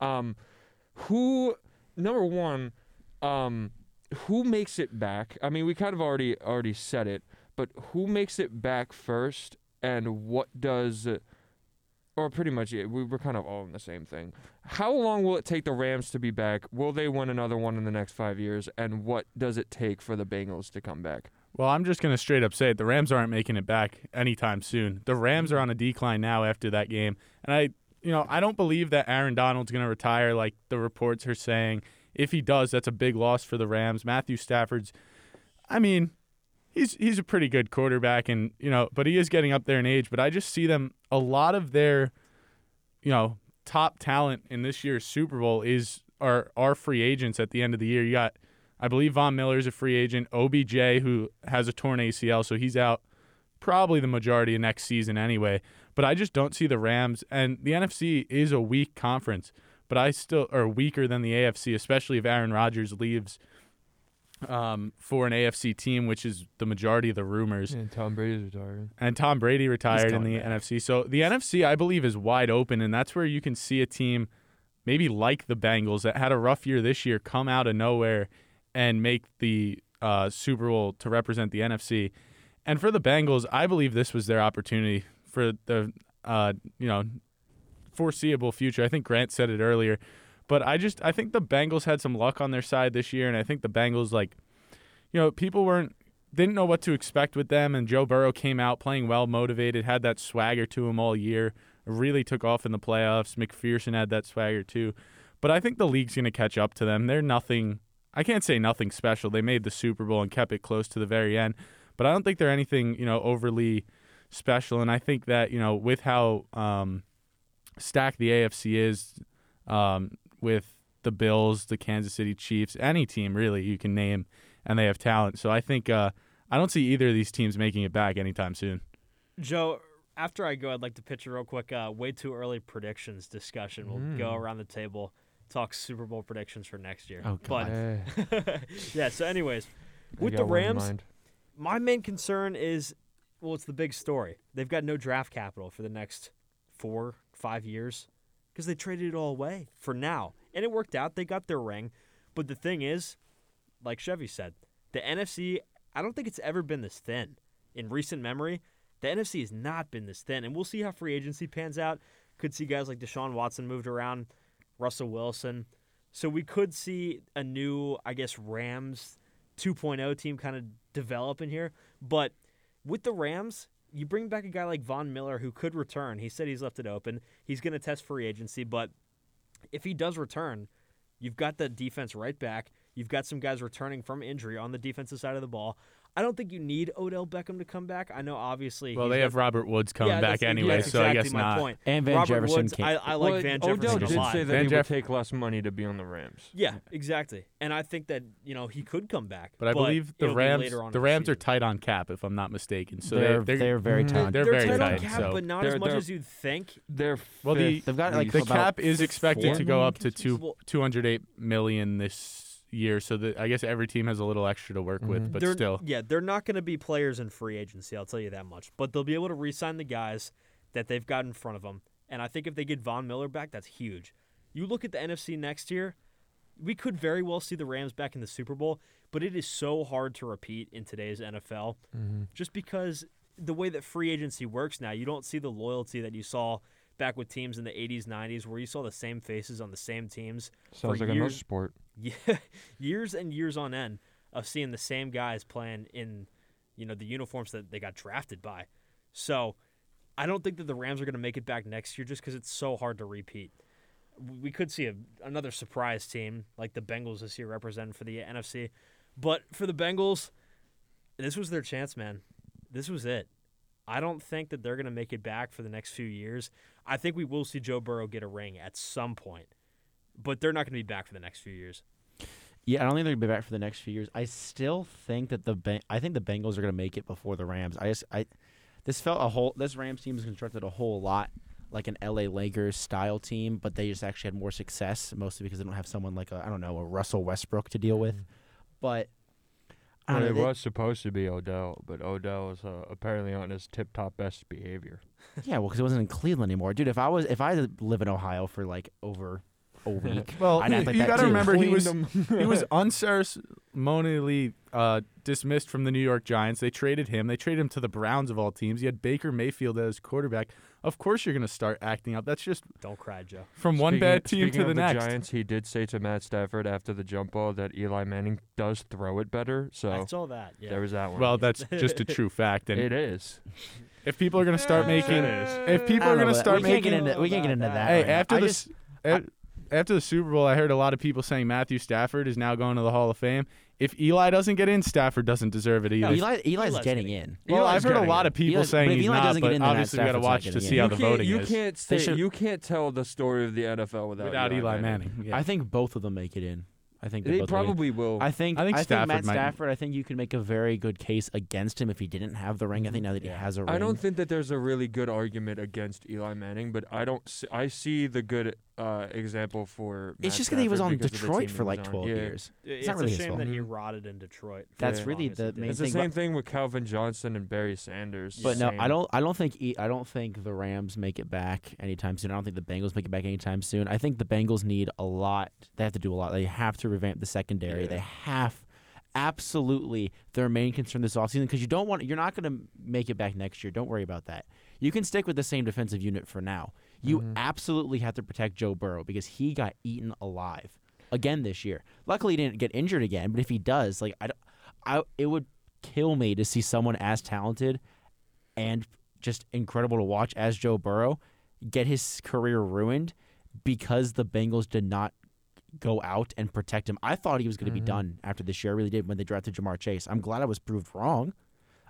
Um, who number one, um, who makes it back? I mean, we kind of already already said it, but who makes it back first, and what does? Or pretty much, yeah, we were kind of all in the same thing. How long will it take the Rams to be back? Will they win another one in the next five years? And what does it take for the Bengals to come back? Well, I'm just going to straight up say it. The Rams aren't making it back anytime soon. The Rams are on a decline now after that game. And I, you know, I don't believe that Aaron Donald's going to retire like the reports are saying. If he does, that's a big loss for the Rams. Matthew Stafford's I mean, he's he's a pretty good quarterback and, you know, but he is getting up there in age, but I just see them a lot of their you know, top talent in this year's Super Bowl is are are free agents at the end of the year. You got I believe Von Miller's a free agent. OBJ, who has a torn ACL, so he's out probably the majority of next season anyway. But I just don't see the Rams, and the NFC is a weak conference, but I still are weaker than the AFC, especially if Aaron Rodgers leaves um, for an AFC team, which is the majority of the rumors. And Tom Brady's retiring. And Tom Brady retired in the back. NFC. So the NFC, I believe, is wide open, and that's where you can see a team maybe like the Bengals that had a rough year this year come out of nowhere and make the uh, Super Bowl to represent the NFC. And for the Bengals, I believe this was their opportunity for the uh, you know foreseeable future. I think Grant said it earlier, but I just I think the Bengals had some luck on their side this year, and I think the Bengals like you know people weren't didn't know what to expect with them, and Joe Burrow came out playing well, motivated, had that swagger to him all year, really took off in the playoffs. McPherson had that swagger too, but I think the league's going to catch up to them. They're nothing I can't say nothing special. They made the Super Bowl and kept it close to the very end, but I don't think they're anything you know overly special. And I think that you know with how um, stacked the AFC is, um, with the Bills, the Kansas City Chiefs, any team really you can name, and they have talent. So I think uh, I don't see either of these teams making it back anytime soon. Joe, after I go, I'd like to pitch a real quick, uh, way too early predictions discussion. We'll go around the table, talk Super Bowl predictions for next year. Oh, But Eh, yeah, so anyways, I with the got one in Rams, my main concern is, well, it's the big story. They've got no draft capital for the next four, five years because they traded it all away for now. And it worked out. They got their ring. But the thing is, like Chevy said, the NFC, I don't think it's ever been this thin. In recent memory, the NFC has not been this thin. And we'll see how free agency pans out. Could see guys like Deshaun Watson moved around, Russell Wilson. So we could see a new, I guess, Rams 2.0 team kind of develop in here. But with the Rams, you bring back a guy like Von Miller who could return. He said he's left it open. He's going to test free agency, but if he does return, you've got the defense right back. You've got some guys returning from injury on the defensive side of the ball. I don't think you need Odell Beckham to come back. I know, obviously. Well, they have Robert Woods coming yeah, back anyway, that's so I guess my not. Point. And Van Robert Jefferson Woods, can't- I, I like Well, Van Jefferson Odell a did lot. say that Van he Jeff- would take less money to be on the Rams. Yeah, exactly. And I think that you know he could come back. But I believe the it'll be Rams the in Rams are tight on cap, if I'm not mistaken. So they're, they, they're, very Mhm. talented. They're They're very tight on cap, so- but not They're- as much as you'd think. They're Well, the- They've got, like, the cap is expected to go up to two 208 million this year. So that I guess every team has a little extra to work with, Mhm. but they're, still. yeah, they're not going to be players in free agency. I'll tell you that much. But they'll be able to re-sign the guys that they've got in front of them. And I think if they get Von Miller back, that's huge. You look at the NFC next year, we could very well see the Rams back in the Super Bowl, but it is so hard to repeat in today's NFL Mm-hmm. just because the way that free agency works now, you don't see the loyalty that you saw back with teams in the 80s, 90s, where you saw the same faces on the same teams Sounds like another years- sport. yeah, years and years on end of seeing the same guys playing in, you know, the uniforms that they got drafted by. So, I don't think that the Rams are going to make it back next year just because it's so hard to repeat. We could see a, another surprise team like the Bengals this year represented for the NFC, but for the Bengals, this was their chance, man. This was it. I don't think that they're going to make it back for the next few years. I think we will see Joe Burrow get a ring at some point, but they're not going to be back for the next few years. Yeah, I don't think they're gonna be back for the next few years. I still think that the ben- I think the Bengals are gonna make it before the Rams. I just I this felt a whole this Rams team is constructed a whole lot like an LA Lakers style team, but they just actually had more success mostly because they don't have someone like a I don't know a Russell Westbrook to deal with. Mm-hmm. But I Well, don't it was supposed to be Odell, but Odell is uh, apparently on his tip-top best behavior. yeah, well, because it wasn't in Cleveland anymore, dude. If I was if I live in Ohio for like over a week, Well, I'd act like you that got to too. remember he was Cleaned he was unceremoniously uh, dismissed from the New York Giants. They traded him. They traded him to the Browns of all teams. You had Baker Mayfield as quarterback. Of course, you're going to start acting up. That's just Don't cry, Joe. from one Speaking- bad team speaking to the of next. Giants, he did say to Matt Stafford after the jump ball that Eli Manning does throw it better. So I saw that. Yeah. there was that one. Well, that's just a true fact. And it is. if people are going to start making, if people I are don't going know, to start we can't making, get into we can't get into that. hey, right now. after I this, just- a- after the Super Bowl, I heard a lot of people saying Matthew Stafford is now going to the Hall of Fame. If Eli doesn't get in, Stafford doesn't deserve it either. Eli Eli's, Eli's getting getting in. well, Eli's I've heard a lot in. of people Eli- saying but he's Eli not, but in, obviously we got to watch to see in. how you the can't, voting you is can't They say should- you can't tell the story of the NFL without, without Eli Manning. Yeah. I think both of them make it in. I think they They both make it probably will. I think I think Stafford Matt might- Stafford. I think you can make a very good case against him if he didn't have the ring. I think now that he has a ring, I don't think that there's a really good argument against Eli Manning, but I don't. See, I see the good uh, example for. it's just because he was on because of the Detroit team for he was like on. 12 Yeah. years. It's, not a really his shame fault. that he rotted in Detroit. for That's as really long as he the did. main It's the thing same about- thing with Calvin Johnson and Barry Sanders. But no, Same. I don't. I don't think. E- I don't think the Rams make it back anytime soon. I don't think the Bengals make it back anytime soon. I think the Bengals need a lot. They have to do a lot. They have to revamp the secondary. Yeah. They have absolutely their main concern this offseason because you don't want. You're not going to make it back next year. Don't worry about that. You can stick with the same defensive unit for now. You absolutely have to protect Joe Burrow because he got eaten alive again this year. Luckily, he didn't get injured again. But if he does, like I, I, it would kill me to see someone as talented and just incredible to watch as Joe Burrow get his career ruined because the Bengals did not go out and protect him. I thought he was going to Mhm. be done after this year. I really did when they drafted Ja'Marr Chase. I'm glad I was proved wrong.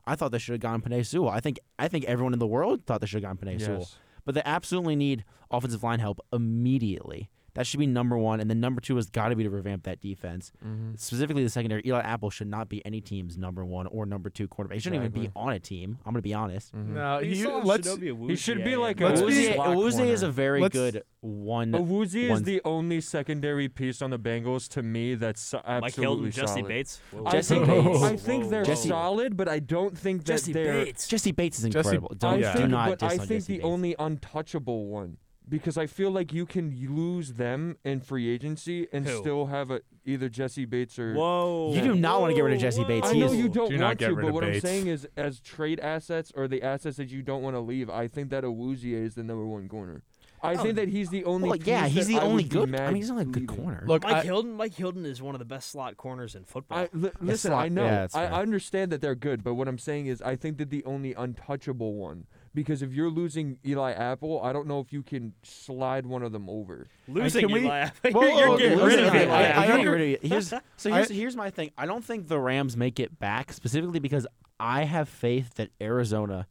I thought they should have gone Penei Sewell. I think I think everyone in the world thought they should have gone Penei Sewell. But they absolutely need offensive line help immediately. That should be number one, and then number two has got to be to revamp that defense. Mhm. Specifically, the secondary. Eli Apple should not be any team's number one or number two quarterback. He shouldn't even be on a team. I'm going to be honest. Mhm. No, But you he, still have let's. Chidobe he should be like and- a Let's be- Awuzie, slot Awuzie is a very Let's- good one. Awuzie is one- the only secondary piece on the Bengals to me that's absolutely Mike Hilton, solid. Jessie Bates. I Jesse think, Bates. I think they're Jesse- solid, but I don't think that they're. Jessie Bates is Jesse- incredible. Don't I yeah. do think, not but diss I on think Jesse the Bates. only untouchable one because I feel like you can lose them in free agency and Who? still have a either Jessie Bates or. Whoa. You do not wanna get rid of Jessie Bates. I He know is- you don't Do not want get to, rid but of what I'm Bates. saying is, as trade assets or the assets that you don't want to leave, I think that Awuzie is the number one corner. I oh. think that he's the only. Well, yeah, piece he's that the I only would be good. I mad mean, he's only a good leaving. corner. Look, Mike I, Hilton. Mike Hilton is one of the best slot corners in football. I, li- listen, I slot- know. yeah, that's I, fair. I understand that they're good, but what I'm saying is, I think that the only untouchable one, because if you're losing Eli Apple, I don't know if you can slide one of them over. Losing we- Eli Apple. Whoa, You're, you're getting rid of wait, Eli I, I, I don't agree. Here's, so I- here's, here's my thing. I don't think the Rams make it back specifically because I have faith that Arizona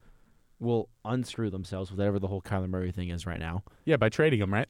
will unscrew themselves with whatever the whole Kyler Murray thing is right now. yeah, by trading him, right?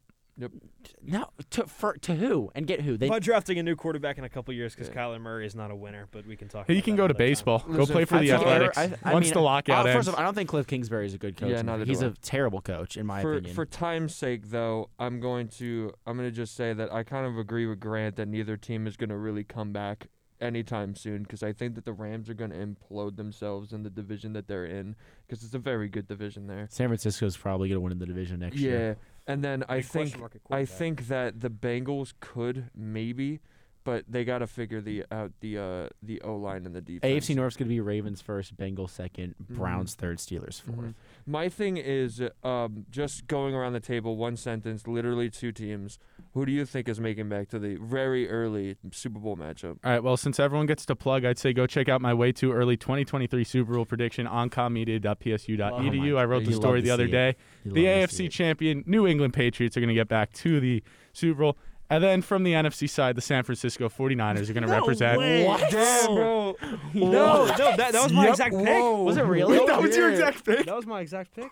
No, to for, to who and get who? They By drafting a new quarterback in a couple years because Yeah. Kyler Murray is not a winner, but we can talk. He about can that go to another time. baseball. Go Listen, play for I the think Athletics. I, I Once mean, the lockout uh, ends. First of all, I don't think Kliff Kingsbury is a good coach. Yeah, neither He's do a I. terrible coach in my for opinion. for time's sake, though, I'm going to I'm going to just say that I kind of agree with Grant that neither team is going to really come back anytime soon because I think that the Rams are going to implode themselves in the division that they're in because it's a very good division there. San Francisco's probably going to win in the division next yeah, year. And then I Big question think mark at I quarterback. think that the Bengals could maybe, but they got to figure the out the uh the O line and the defense. AFC North's going to be Ravens first, Bengals second, Mm-hmm. Browns third, Steelers 4th Mhm. My thing is um, just going around the table, one sentence, literally two teams. Who do you think is making back to the very early Super Bowl matchup? All right. Well, since everyone gets to plug, I'd say go check out my way too early 2023 Super Bowl prediction on commedia.psu.edu. I wrote the story the other day. The love to see AFC champion New England Patriots are going to get back to the Super Bowl. And then from the NFC side, the San Francisco 49ers are going to No represent. way. Damn, No. bro. No, no, that, that was my Yep. exact pick. Whoa. Was it really? that was your exact pick. That was my exact pick.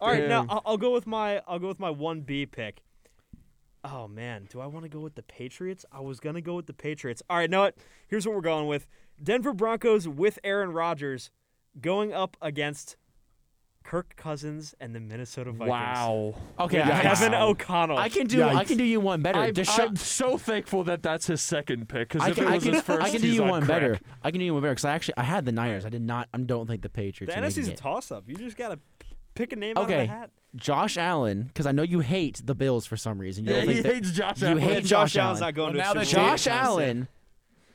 All right, now I'll, I'll go with my I'll go with my one B pick. Oh man, do I want to go with the Patriots? I was gonna go with the Patriots. All right, know what? Here's what we're going with: Denver Broncos with Aaron Rodgers going up against Kirk Cousins and the Minnesota Vikings. Wow. Okay, Yeah, Kevin Wow. O'Connell. I can do. I can do you one better. I'm, Desha- I'm so thankful that that's his second pick because I if can, it was can, his first, I can do you on one crack. better. I can do you one better because I actually I had the Niners. I did not. I don't think the the Patriots. are making NFC's a toss-up. You just gotta pick a name out Okay. of the hat. Josh Allen, because I know you hate the Bills for some reason. You Yeah, don't he think that- hates Josh you Allen. You hate Josh, Josh Allen's Allen. not going Well, now to a that Super Bowl. Josh anytime soon. Allen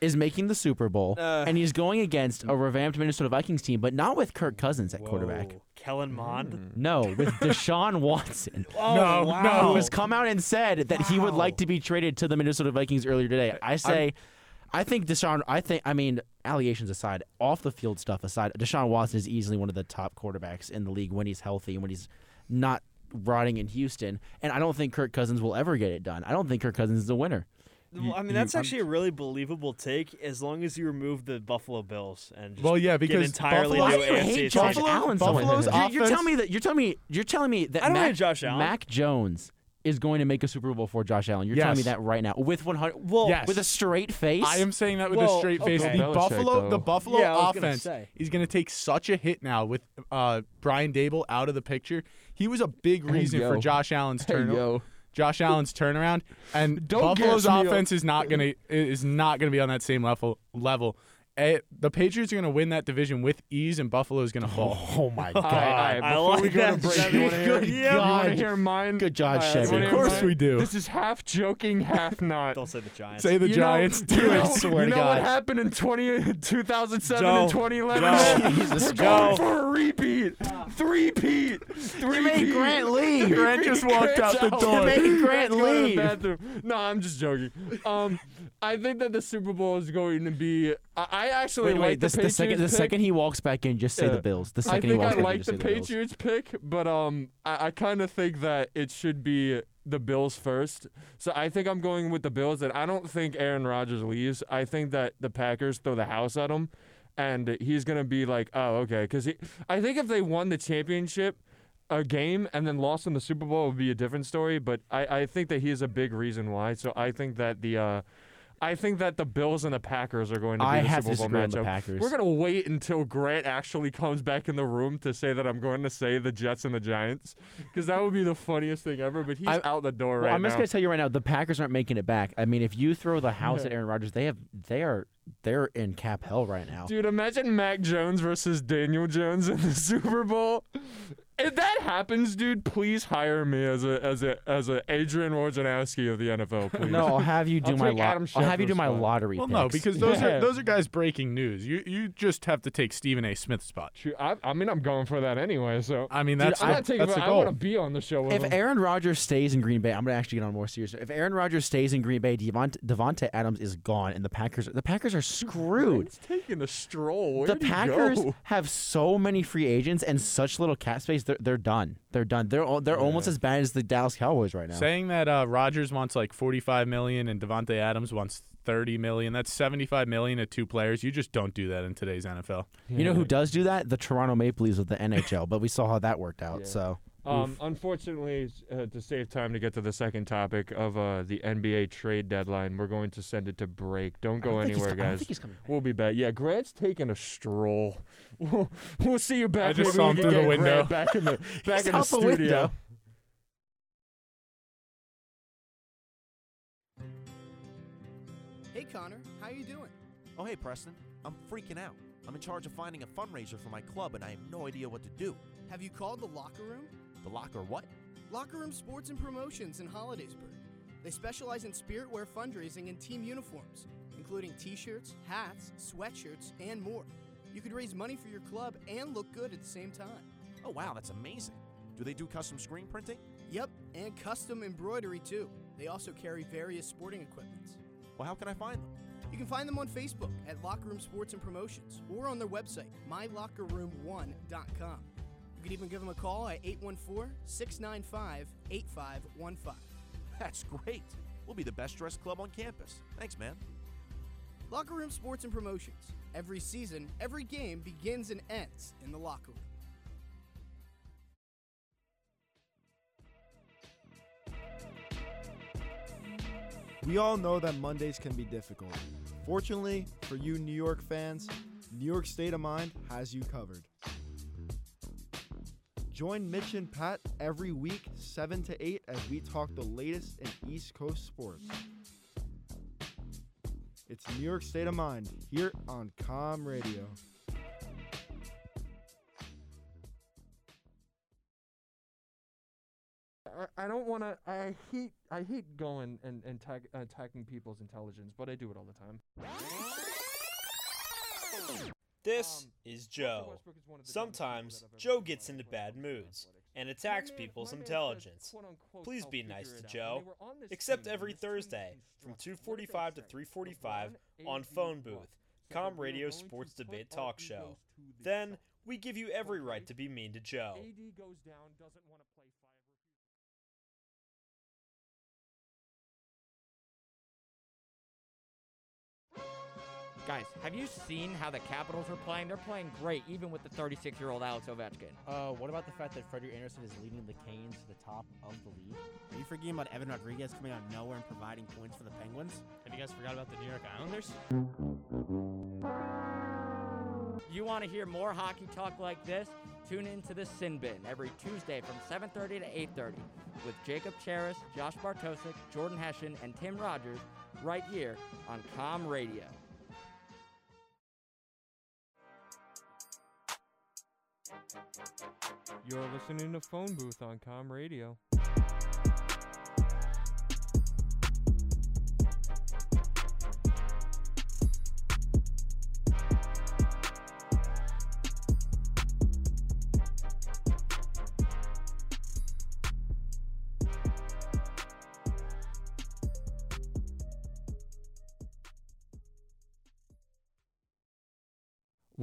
is making the Super Bowl, Uh, and he's going against a revamped Minnesota Vikings team, but not with Kirk Cousins at quarterback. Kellen Mond. No, with Deshaun Watson. Oh, No, no. wow. who has come out and said that he would like to be traded to the Minnesota Vikings earlier today. I say, I think Deshaun. I think. I mean, allegations aside, off the field stuff aside, Deshaun Watson is easily one of the top quarterbacks in the league when he's healthy and when he's not rotting in Houston. And I don't think Kirk Cousins will ever get it done. I don't think Kirk Cousins is a winner. Well, I mean, you- that's I'm- actually a really believable take as long as you remove the Buffalo Bills and just Well, yeah, get because entirely Buffalo- new Why do you AFC hate Josh Buffalo- Allen so much? Buffalo's You're, you're telling me that you're telling me you're telling me that I don't Mac, hate Josh Allen. Mac Jones is going to make a Super Bowl for Josh Allen. You're telling me that right now with 100 Well, Yes. with a straight face. I am saying that with Well, a straight face. okay. The Belichick, Buffalo, though. the Buffalo Yeah, I gonna offense say. is going to take such a hit now with uh, Brian Daboll out of the picture. He was a big Hey, reason for. Josh Allen's Hey, turn. yo. Josh Allen's turnaround, and Don't Buffalo's gas me up. offense is not gonna is not gonna be on that same level. Level. Eh, the Patriots are gonna win that division with ease, and Buffalo is gonna fall. oh my god. right, all right, I before we like go that. to break, That you is want to hear, good. you Yeah. wanna God. hear mine? Good job, All right, Chevy. let's Wanna hear Of course we do. This is half joking, half not. Don't say the Giants. Say the You know- Giants. you do know, it. swear you to know what happened in 20, 2007 Joe. and 2011? Joe. Jesus We're Joe. going for a repeat. Three-peat. Three-peat. made Grant leave. Grant just walked out the door. You made Grant Go to the leave. bathroom. No, I'm just joking. Um, I think that the Super Bowl is going to be. I, I actually Wait, like wait. the The, the Patriots second, the second he walks back in, just say Yeah. the Bills. The I second he walks I back in, like just the the. Patriots pick, but um, I, I kind of think that it should be the Bills first. So I think I'm going with the Bills, and I don't think Aaron Rodgers leaves. I think that the Packers throw the house at him, and he's gonna be like, oh okay, because I think if they won the championship. A game and then lost in the Super Bowl would be a different story, but I, I think that he is a big reason why. So I think that the uh, I think that the Bills and the Packers are going to be I the have Super to Bowl disagree on matchup. the Packers. We're gonna wait until Grant actually comes back in the room to say that I'm going to say the Jets and the Giants, because that would be the funniest thing ever. But he's I- out the door Well, right I'm just now. gonna tell you right now, the Packers aren't making it back. I mean, if you throw the house at Aaron Rodgers, they have they are they're in cap hell right now. Dude, imagine Mac Jones versus Daniel Jones in the Super Bowl. If that happens, dude, please hire me as a as a as a Adrian Wojnarowski of the NFL, please. No, I'll have you do I'll my take lo- Adam I'll have you do my spot. lottery. Well, no, because those Yeah. are those are guys breaking news. You you just have to take Stephen A. Smith's spot. I, I mean, I'm going for that anyway. So I mean, Dude, that's I'm the, not taking. that's the I want to be on the show with if him. Aaron Rodgers stays in Green Bay, I'm gonna actually get on more serious. If Aaron Rodgers stays in Green Bay, Davante, Davante Adams is gone, and the Packers the Packers are screwed. He's taking a stroll. Where the Packers have so many free agents and such little cap space. They're, they're done. They're done. They're al- they're almost as bad as the Dallas Cowboys right now. Saying that uh, Rodgers wants like 45 million and Davante Adams wants 30 million. That's 75 million at two players. You just don't do that in today's NFL. You know who does do that? The Toronto Maple Leafs with the NHL. but we saw how that worked out. Yeah. So Um, unfortunately, uh, to save time to get to the second topic of uh, the NBA trade deadline, we're going to send it to break. Don't go don't think he's anywhere, I don't guys. think he's coming. We'll be back. Yeah, Grant's taking a stroll. We'll, we'll see you back. I just Maybe saw him through the window. Grant back in the back He's in the out the studio. Hey Connor, how you doing? Oh, hey, Preston. I'm freaking out. I'm in charge of finding a fundraiser for my club, and I have no idea what to do. Have you called the locker room? The locker what? Locker Room Sports and Promotions in Hollidaysburg. They specialize in spirit wear fundraising and team uniforms, including t-shirts, hats, sweatshirts, and more. You could raise money for your club and look good at the same time. Oh, wow, that's amazing. Do they do custom screen printing? Yep, and custom embroidery too. They also carry various sporting equipment. Well, how can I find them? You can find them on Facebook at Locker Room Sports and Promotions or on their website, mylockerroom1.com. You can even give them a call at 814 695 8515. That's great. We'll be the best dressed club on campus. Thanks, man. Locker Room Sports and Promotions. Every season, every game begins and ends in the locker room. We all know that Mondays can be difficult. Fortunately, for you New York fans, New York State of Mind has you covered. Join Mitch and Pat every week, 7 to 8, as we talk the latest in East Coast sports. It's New York State of Mind here on Com Radio. I, don't want to. I hate. I hate going and and tag, attacking people's intelligence, but I do it all the time. This Um, is Joe. Is one of the dumbest people Sometimes that I've ever Joe gets into bad moods and attacks man- people's intelligence. quote-unquote, Please "I'll be nice to. Joe. When they were on this Except every this team was Thursday from constructed. What did they 2:45 to 3:45 on Phone Booth, Com Radio Sports Debate Talk Show. Then we give you every right to be mean to Joe. Guys, have you seen how the Capitals are playing? They're playing great, even with the 36-year-old Alex Ovechkin. Uh, what about the fact that Freddie Andersen is leading the Canes to the top of the league? Are you forgetting about Evan Rodrigues coming out of nowhere and providing points for the Penguins? Have you guys forgot about the New York Islanders? You want to hear more hockey talk like this? Tune in to the Sin Bin every Tuesday from 7:30 to 8:30 with Jacob Charis, Josh Bartosik, Jordan Hessian, and Tim Rogers right here on Com Radio. You're listening to Phone Booth on Com Radio.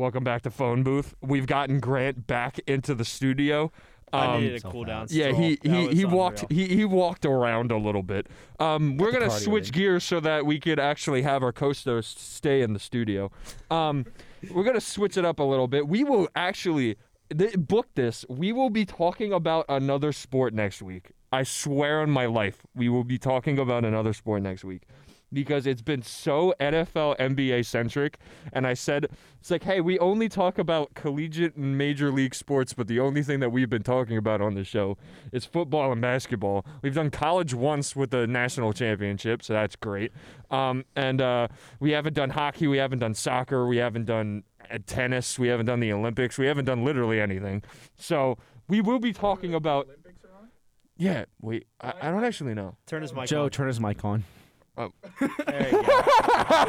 Welcome back to Phone Booth. We've gotten Grant back into the studio. I Um, needed a cool down. yeah, he he, he walked unreal. he, he walked around a little bit. Um, we're gonna switch in. gears so that we could actually have our co-host stay in the studio. Um, we're gonna switch it up a little bit. We will actually th- book this. We will be talking about another sport next week. I swear on my life, we will be talking about another sport next week. Because it's been so NFL, NBA centric, and I said it's like, hey, we only talk about collegiate and major league sports, but the only thing that we've been talking about on the show is football and basketball. We've done college once with the national championship, so that's great. Um, and uh, we haven't done hockey, we haven't done soccer, we haven't done uh, tennis, we haven't done the Olympics, we haven't done literally anything. So we will be talking about. Yeah, wait, I, I don't actually know. Turn his mic Joe, on. turn his mic on. Oh. There you go.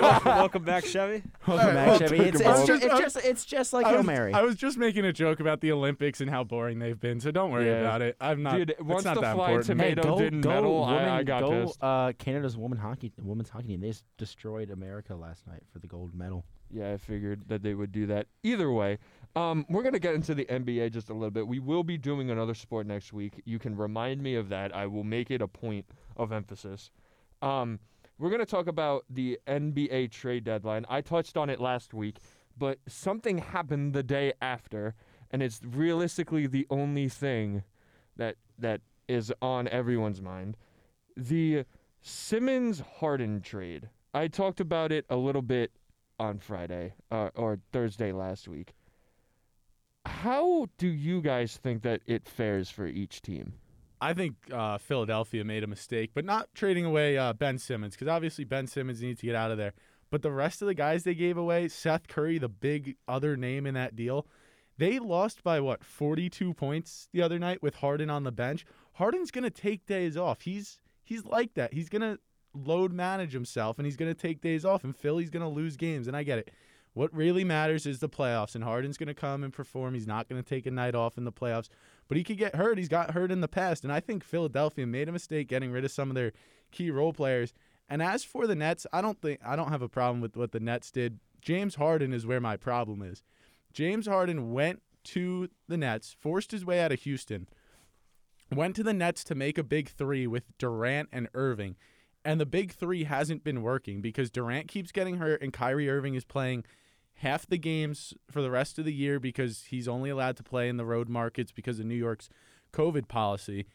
welcome, welcome back, Chevy. Welcome back, Chevy. It's, it's, just, just- it's just it's just like I Hail was, Mary. I was just making a joke about the Olympics and how boring they've been, so don't worry Yeah. about it. I'm not. Dude, it's once not the that fly important. Hey, tomato go, didn't go, medal, I- women, I got go, pissed. Uh, Canada's woman hockey, women's hockey team. They s- destroyed America last night for the gold medal. Yeah, I figured that they would do that. Either way, um, we're gonna get into the NBA just a little bit. We will be doing another sport next week. You can remind me of that. I will make it a point of emphasis. Um, we're gonna talk about the NBA trade deadline. I touched on it last week, but something happened the day after, and it's realistically the only thing that that is on everyone's mind. The Simmons Harden trade. I talked about it a little bit on Friday uh, or Thursday last week. How do you guys think that it fares for each team? I think uh, Philadelphia made a mistake, but not trading away uh, Ben Simmons because obviously Ben Simmons needs to get out of there. But the rest of the guys they gave away, Seth Curry, the big other name in that deal, they lost by what 42 points the other night with Harden on the bench. Harden's gonna take days off. He's he's like that. He's gonna load manage himself and he's gonna take days off. And Philly's gonna lose games. And I get it. What really matters is the playoffs, and Harden's going to come and perform. He's not going to take a night off in the playoffs, but he could get hurt. He's got hurt in the past, and I think Philadelphia made a mistake getting rid of some of their key role players. And as for the Nets, I don't think I don't have a problem with what the Nets did. James Harden is where my problem is. James Harden went to the Nets, forced his way out of Houston, went to the Nets to make a big three with Durant and Irving. And the big three hasn't been working because Durant keeps getting hurt and Kyrie Irving is playing half the games for the rest of the year because he's only allowed to play in the road markets because of New York's COVID policy.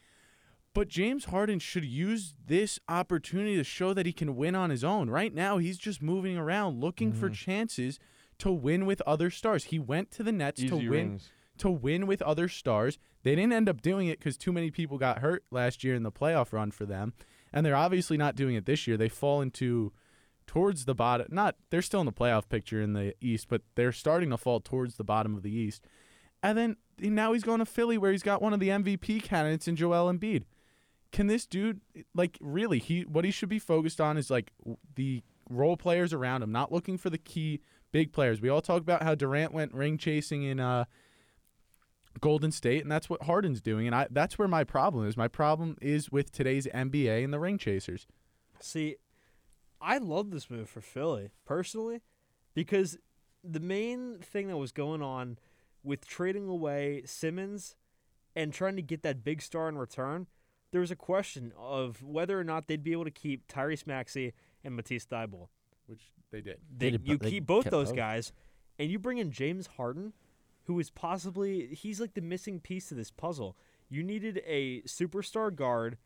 But James Harden should use this opportunity to show that he can win on his own. Right now, he's just moving around looking for mm-hmm. chances to win with other stars. He went to the Nets to win rings. to win with other stars. They didn't end up doing it because too many people got hurt last year in the playoff run for them, and they're obviously not doing it this year. They fall into towards the bottom. Not they're still in the playoff picture in the East, but they're starting to fall towards the bottom of the East. And then now he's going to Philly where he's got one of the MVP candidates in Joel Embiid. Can this dude like really he what he should be focused on is like the role players around him, not looking for the key big players. We all talk about how Durant went ring chasing in uh Golden State, and that's what Harden's doing. And I that's where my problem is. My problem is with today's NBA and the ring chasers. See, I love this move for Philly personally because the main thing that was going on with trading away Simmons and trying to get that big star in return, there was a question of whether or not they'd be able to keep Tyrese Maxey and Matisse Thybulle. Which they did. They, did you they keep both those both. guys, and you bring in James Harden, who is possibly he's like the missing piece to this puzzle. You needed a superstar guard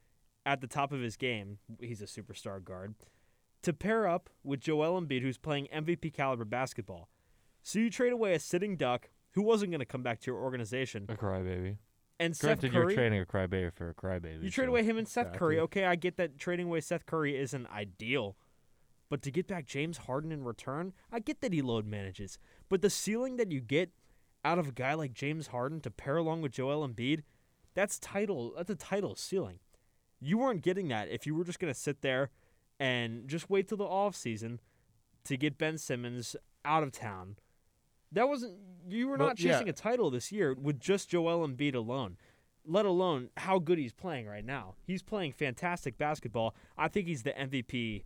at the top of his game. He's a superstar guard to pair up with Joel Embiid, who's playing MVP caliber basketball. So you trade away a sitting duck who wasn't going to come back to your organization, A crybaby. and Granted, Seth you're Curry. trading a crybaby for a crybaby. You trade so- away him and Seth Curry. Okay, I get that trading away Seth Curry isn't ideal. But to get back James Harden in return, I get that he load manages. But the ceiling that you get out of a guy like James Harden to pair along with Joel Embiid, that's title that's a title ceiling. You weren't getting that if you were just gonna sit there and just wait till the off season to get Ben Simmons out of town. That wasn't you were Well, not yeah. chasing a title this year with just Joel Embiid alone let alone how good he's playing right now. He's playing fantastic basketball. I think he's the MVP,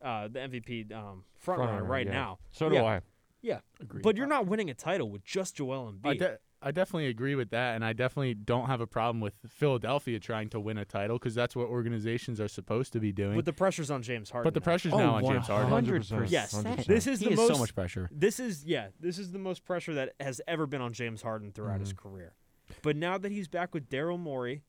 uh, the MVP um, front runner Front-runner, right yeah. now. So do Yeah. I. Yeah, Agreed. but you're not winning a title with just Joel I, Embiid. de- I definitely agree with that, and I definitely don't have a problem with Philadelphia trying to win a title because that's what organizations are supposed to be doing. But the pressure's on James Harden. But the now. pressure's now on James Harden. 100%. Yes, 100%. this is He the has so most much pressure. This is yeah, this is the most pressure that has ever been on James Harden throughout his Mm-hmm. career. But now that he's back with Daryl Morey,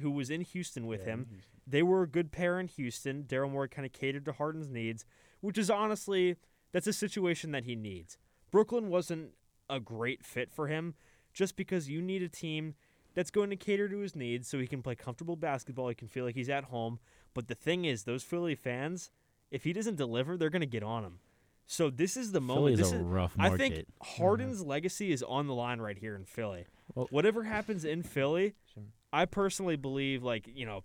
who was in Houston with him, they were a good pair in Houston. Daryl Morey kind of catered to Harden's needs, which is honestly that's a situation that he needs. Brooklyn wasn't a great fit for him, just because you need a team that's going to cater to his needs so he can play comfortable basketball. He can feel like he's at home. But the thing is, those Philly fans, if he doesn't deliver, they're going to get on him. So this is the moment. Philly's This a is, rough I think market. Mm-hmm. Harden's legacy is on the line right here in Philly. Well- Whatever happens in Philly, I personally believe, like you know,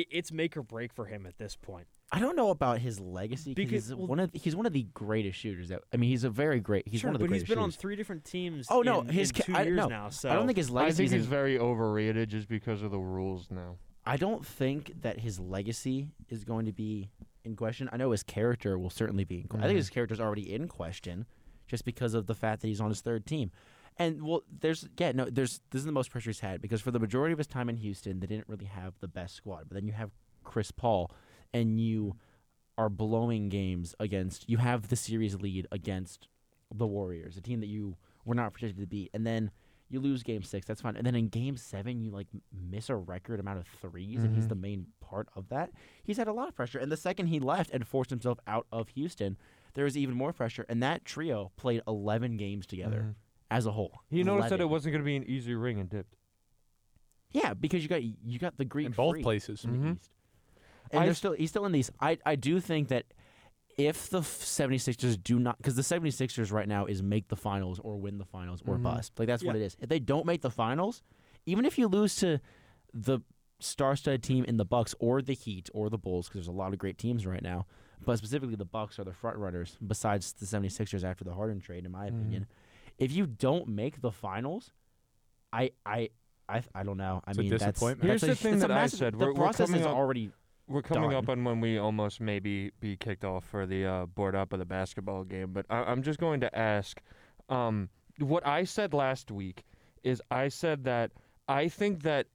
it, it's make or break for him at this point. I don't know about his legacy because Because- he's well- one of he's one of the greatest shooters. That I mean, he's a very great. He's sure, one of the greatest. but he's been on three different teams. Oh no, in, his in ca- two I, years no, now. So I don't think his I legacy. think is he's in- very overrated just because of the rules now. I don't think that his legacy is going to be in question. I know his character will certainly be. In que- I think Mhm. his character's already in question, just because of the fact that he's on his third team. And well, there's yeah, no, there's this is the most pressure he's had because for the majority of his time in Houston, they didn't really have the best squad. But then you have Chris Paul, and you are blowing games against. You have the series lead against the Warriors, a team that you were not projected to beat, and then you lose game six. That's fine. And then in game seven, you like miss a record amount of 3s and he's Mhm. the main part of that. He's had a lot of pressure. And the second he left and forced himself out of Houston, there was even more pressure. And that trio played 11 games together Mhm. As a whole. He noticed that it wasn't going to be an easy ring and dipped. Yeah, because you got you got the Greek In both Freak places. in the Mhm. East. And I they're s- still he's still in these. I I do think that if the f- 76ers do not because the 76ers right now is make the finals or win the finals or Mhm. bust. Like that's what it is. If they don't make the finals, even if you lose to the star-studded team in the Bucks or the Heat or the Bulls because there's a lot of great teams right now, but specifically the Bucks are the front runners besides the 76ers after the Harden trade in my Mhm. opinion. If you don't make the finals, I I I, I don't know. I It's a mean, that's, disappointment. Here's that's the a, thing it's a that I said. The We're- we're process is up- already We're coming up on when we almost maybe be kicked off for the uh, board up of the basketball game, but I- I'm just going to ask. Um, what I said last week is I said that I think that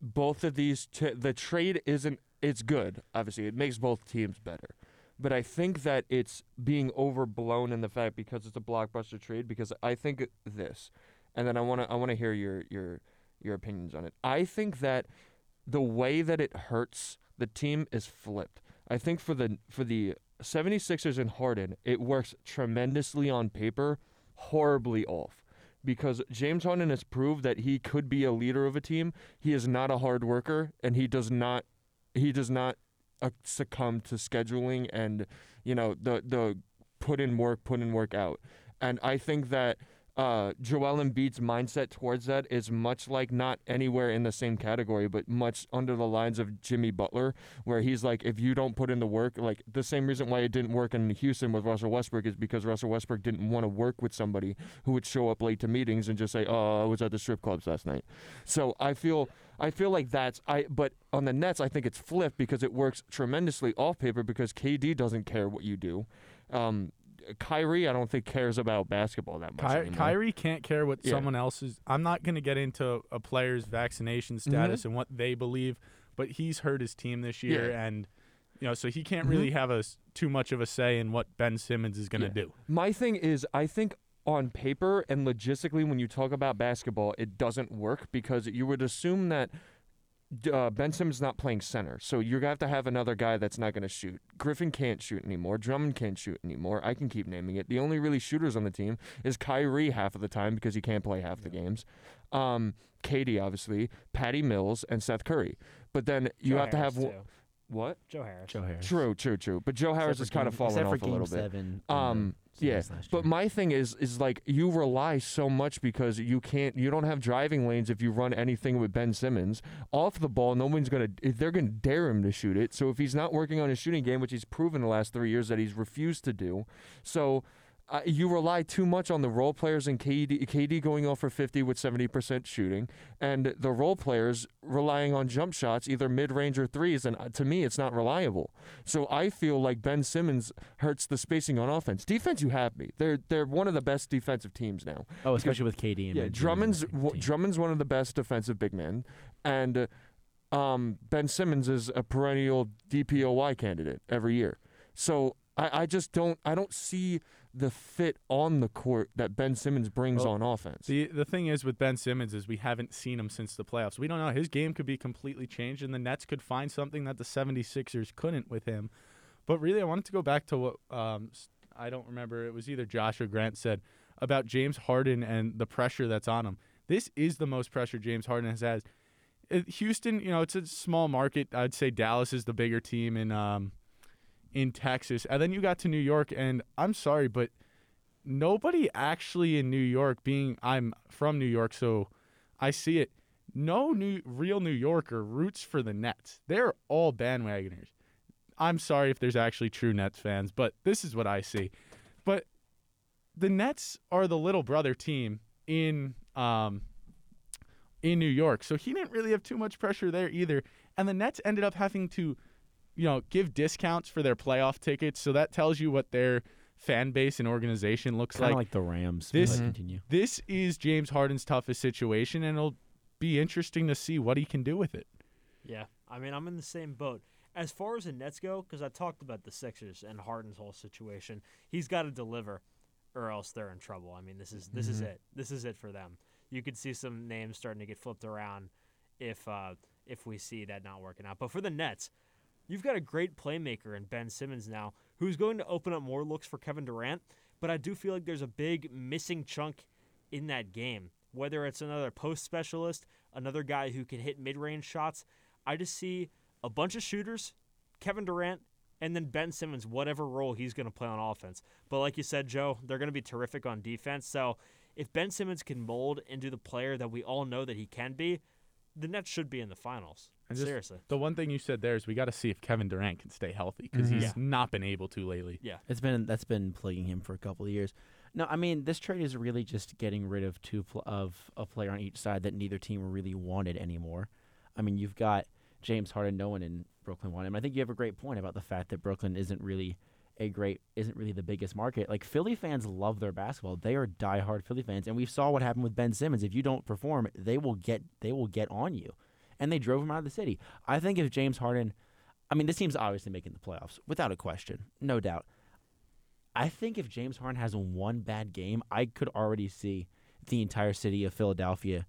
both of these t- the trade isn't it's good. Obviously, it makes both teams better. But I think that it's being overblown in the fact because it's a blockbuster trade. Because I think this, and then I want to I want to hear your your your opinions on it. I think that the way that it hurts the team is flipped. I think for the for the 76ers and Harden, it works tremendously on paper, horribly off. Because James Harden has proved that he could be a leader of a team. He is not a hard worker and he does not he does not Uh, succumb to scheduling and you know the the put in work, put in work out. And I think that uh, Joel Embiid's mindset towards that is much like not anywhere in the same category, but much under the lines of Jimmy Butler, where he's like, if you don't put in the work, like the same reason why it didn't work in Houston with Russell Westbrook is because Russell Westbrook didn't want to work with somebody who would show up late to meetings and just say, "Oh, I was at the strip clubs last night." So I feel. I feel like that's I but on the Nets I think it's flipped because it works tremendously off paper because KD doesn't care what you do. Um, Kyrie I don't think cares about basketball that much Ky- anymore. Kyrie can't care what Yeah. someone else is. I'm not going to get into a player's vaccination mm-hmm. status and what they believe, but he's hurt his team this year, Yeah. and you know, so he can't really mm-hmm. have a too much of a say in what Ben Simmons is going to Yeah. do. My thing is, I think on paper and logistically, when you talk about basketball, it doesn't work because you would assume that uh, Ben Simmons not playing center, so you're gonna have to have another guy that's not gonna shoot. Griffin can't shoot anymore. Drummond can't shoot anymore. I can keep naming it. The only really shooters on the team is Kyrie half of the time because he can't play half the games. Um, KD obviously, Patty Mills, and Seth Curry. But then you Joe have to have Harris, too. what? Joe Harris. Joe Harris. True, true, true. But Joe Harris is kind of game- falling except for off a game little bit. seven in the Um, yeah. But my thing is, is like you rely so much because you can't, you don't have driving lanes if you run anything with Ben Simmons off the ball. No one's gonna, eh, they're gonna dare him to shoot it. So if he's not working on his shooting game, which he's proven the last three years that he's refused to do, so. Uh, you rely too much on the role players and KD, KD going off for 50 with 70% shooting, and the role players relying on jump shots, either mid range or threes. And uh, to me, it's not reliable. So I feel like Ben Simmons hurts the spacing on offense. Defense, you have me. They're they're one of the best defensive teams now. Oh, especially with KD and yeah, Ben Drummond's w- Drummond's one of the best defensive big men, and uh, um, Ben Simmons is a perennial DPOY candidate every year. So I, I just don't I don't see the fit on the court that Ben Simmons brings Well, on offense. The the thing is with Ben Simmons is we haven't seen him since the playoffs. We don't know. His game could be completely changed and the Nets could find something that the 76ers couldn't with him. But really I wanted to go back to what um I don't remember it was either Josh or Grant said about James Harden and the pressure that's on him. This is the most pressure James Harden has had. Uh, Houston, you know, it's a small market. I'd say Dallas is the bigger team in um in Texas. And then you got to New York and I'm sorry, but nobody actually in New York being I'm from New York, so I see it. No new real New Yorker roots for the Nets. They're all bandwagoners. I'm sorry if there's actually true Nets fans, but this is what I see. But the Nets are the little brother team in um in New York. So he didn't really have too much pressure there either. And the Nets ended up having to you know, give discounts for their playoff tickets. So that tells you what their fan base and organization looks Kinda like. like the Rams, but This continue. this is James Harden's toughest situation, and it'll be interesting to see what he can do with it. Yeah, I mean, I'm in the same boat. As far as the Nets go, because I talked about the Sixers and Harden's whole situation, he's got to deliver, or else they're in trouble. I mean, this is this is Mhm. it. This is it for them. You could see some names starting to get flipped around if uh, if we see that not working out. But for the Nets, you've got a great playmaker in Ben Simmons now, who's going to open up more looks for Kevin Durant. But I do feel like there's a big missing chunk in that game. Whether it's another post specialist, another guy who can hit mid range shots, I just see a bunch of shooters, Kevin Durant, and then Ben Simmons, whatever role he's going to play on offense. But like you said, Joe, they're going to be terrific on defense. So if Ben Simmons can mold into the player that we all know that he can be, the Nets should be in the finals. And just Seriously. the one thing you said there is we got to see if Kevin Durant can stay healthy because Mhm. he's Yeah. not been able to lately. Yeah. It's been that's been plaguing him for a couple of years. No, I mean this trade is really just getting rid of two pl- of a player on each side that neither team really wanted anymore. I mean you've got James Harden, no one in Brooklyn wanted him. I think you have a great point about the fact that Brooklyn isn't really a great isn't really the biggest market. Like Philly fans love their basketball. They are diehard Philly fans, and we saw what happened with Ben Simmons. If you don't perform, they will get they will get on you, and they drove him out of the city. I think if James Harden, I mean this team's obviously making the playoffs without a question, no doubt. I think if James Harden has one bad game, I could already see the entire city of Philadelphia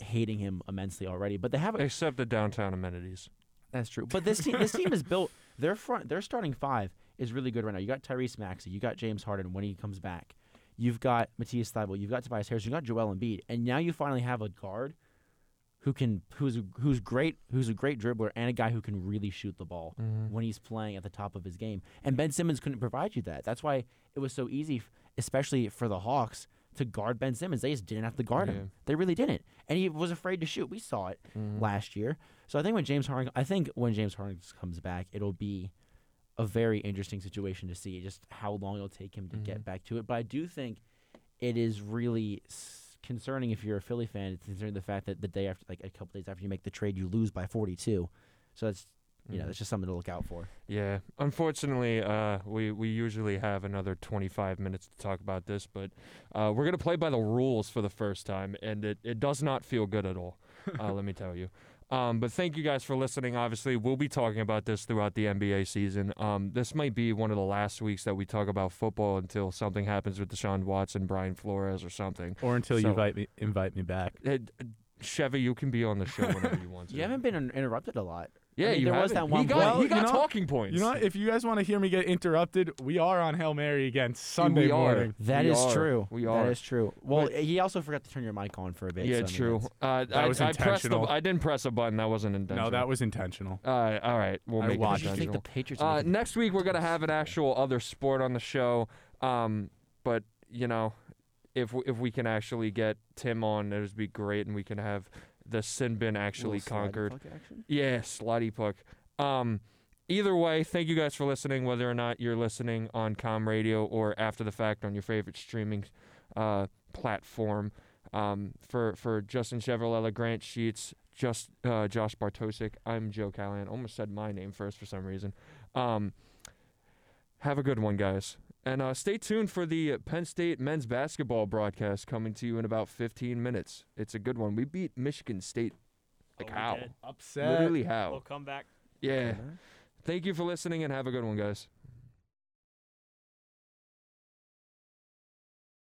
hating him immensely already. But they have a, Except the downtown amenities. that's true. But this team, this team is built. Their front, their starting five is really good right now. You got Tyrese Maxey, you got James Harden when he comes back, you've got Matthias Thybulle, you've got Tobias Harris, you got Joel Embiid, and now you finally have a guard who can who's who's great who's a great dribbler and a guy who can really shoot the ball Mhm. when he's playing at the top of his game. And Ben Simmons couldn't provide you that. That's why it was so easy, especially for the Hawks, to guard Ben Simmons. They just didn't have to guard Yeah. him. They really didn't. And he was afraid to shoot. We saw it Mhm. last year. So I think when James Harden, I think when James Harden comes back, it'll be a very interesting situation to see just how long it'll take him to get Mhm. back to it. But I do think it is really s- concerning if you're a Philly fan. It's concerning the fact that the day after, like a couple days after you make the trade, you lose by 42. So that's you know Mhm. that's just something to look out for. Yeah, unfortunately, uh, we we usually have another 25 minutes to talk about this, but uh, we're gonna play by the rules for the first time, and it, it does not feel good at all. Uh, let me tell you. Um, but thank you guys for listening. Obviously, we'll be talking about this throughout the NBA season. Um, this might be one of the last weeks that we talk about football until something happens with Deshaun Watson, Brian Flores, or something. Or until you invite me invite me back. Uh, Chevy, you can be on the show whenever you want to. You haven't been interrupted a lot. I Yeah, mean, you there was haven't. that one. He got, point- he got you know- talking points. You know, what? if you guys want to hear me get interrupted, we are on Hail Mary again Sunday we are. morning. That We is are. true. We are. is true. Well, he also forgot to turn your mic on for a bit. Yeah, so, I mean, true. Uh, That I, was I pressed the. intentional. I didn't press a button. That wasn't intentional. No, that was intentional. Uh, all right, we'll I make it watched I it. think intentional. the Patriots. Uh, next week we're gonna have an actual other sport on the show. Um, but you know, if we, if we can actually get Tim on, it would be great, and we can have the sin bin actually conquered. action? Yeah, slidey puck. Um, either way, thank you guys for listening, whether or not you're listening on Com Radio or after the fact on your favorite streaming uh, platform. Um, for for Justin Ciavolella, Grant Sheets, just uh, Josh Bartosik, I'm Joe Callahan. Almost said my name first for some reason. Um, have a good one, guys. And uh, stay tuned for the Penn State men's basketball broadcast coming to you in about 15 minutes. It's a good one. We beat Michigan State. Like Oh, how? Upset. Literally how? We'll come back. Yeah. Thank you for listening and have a good one, guys.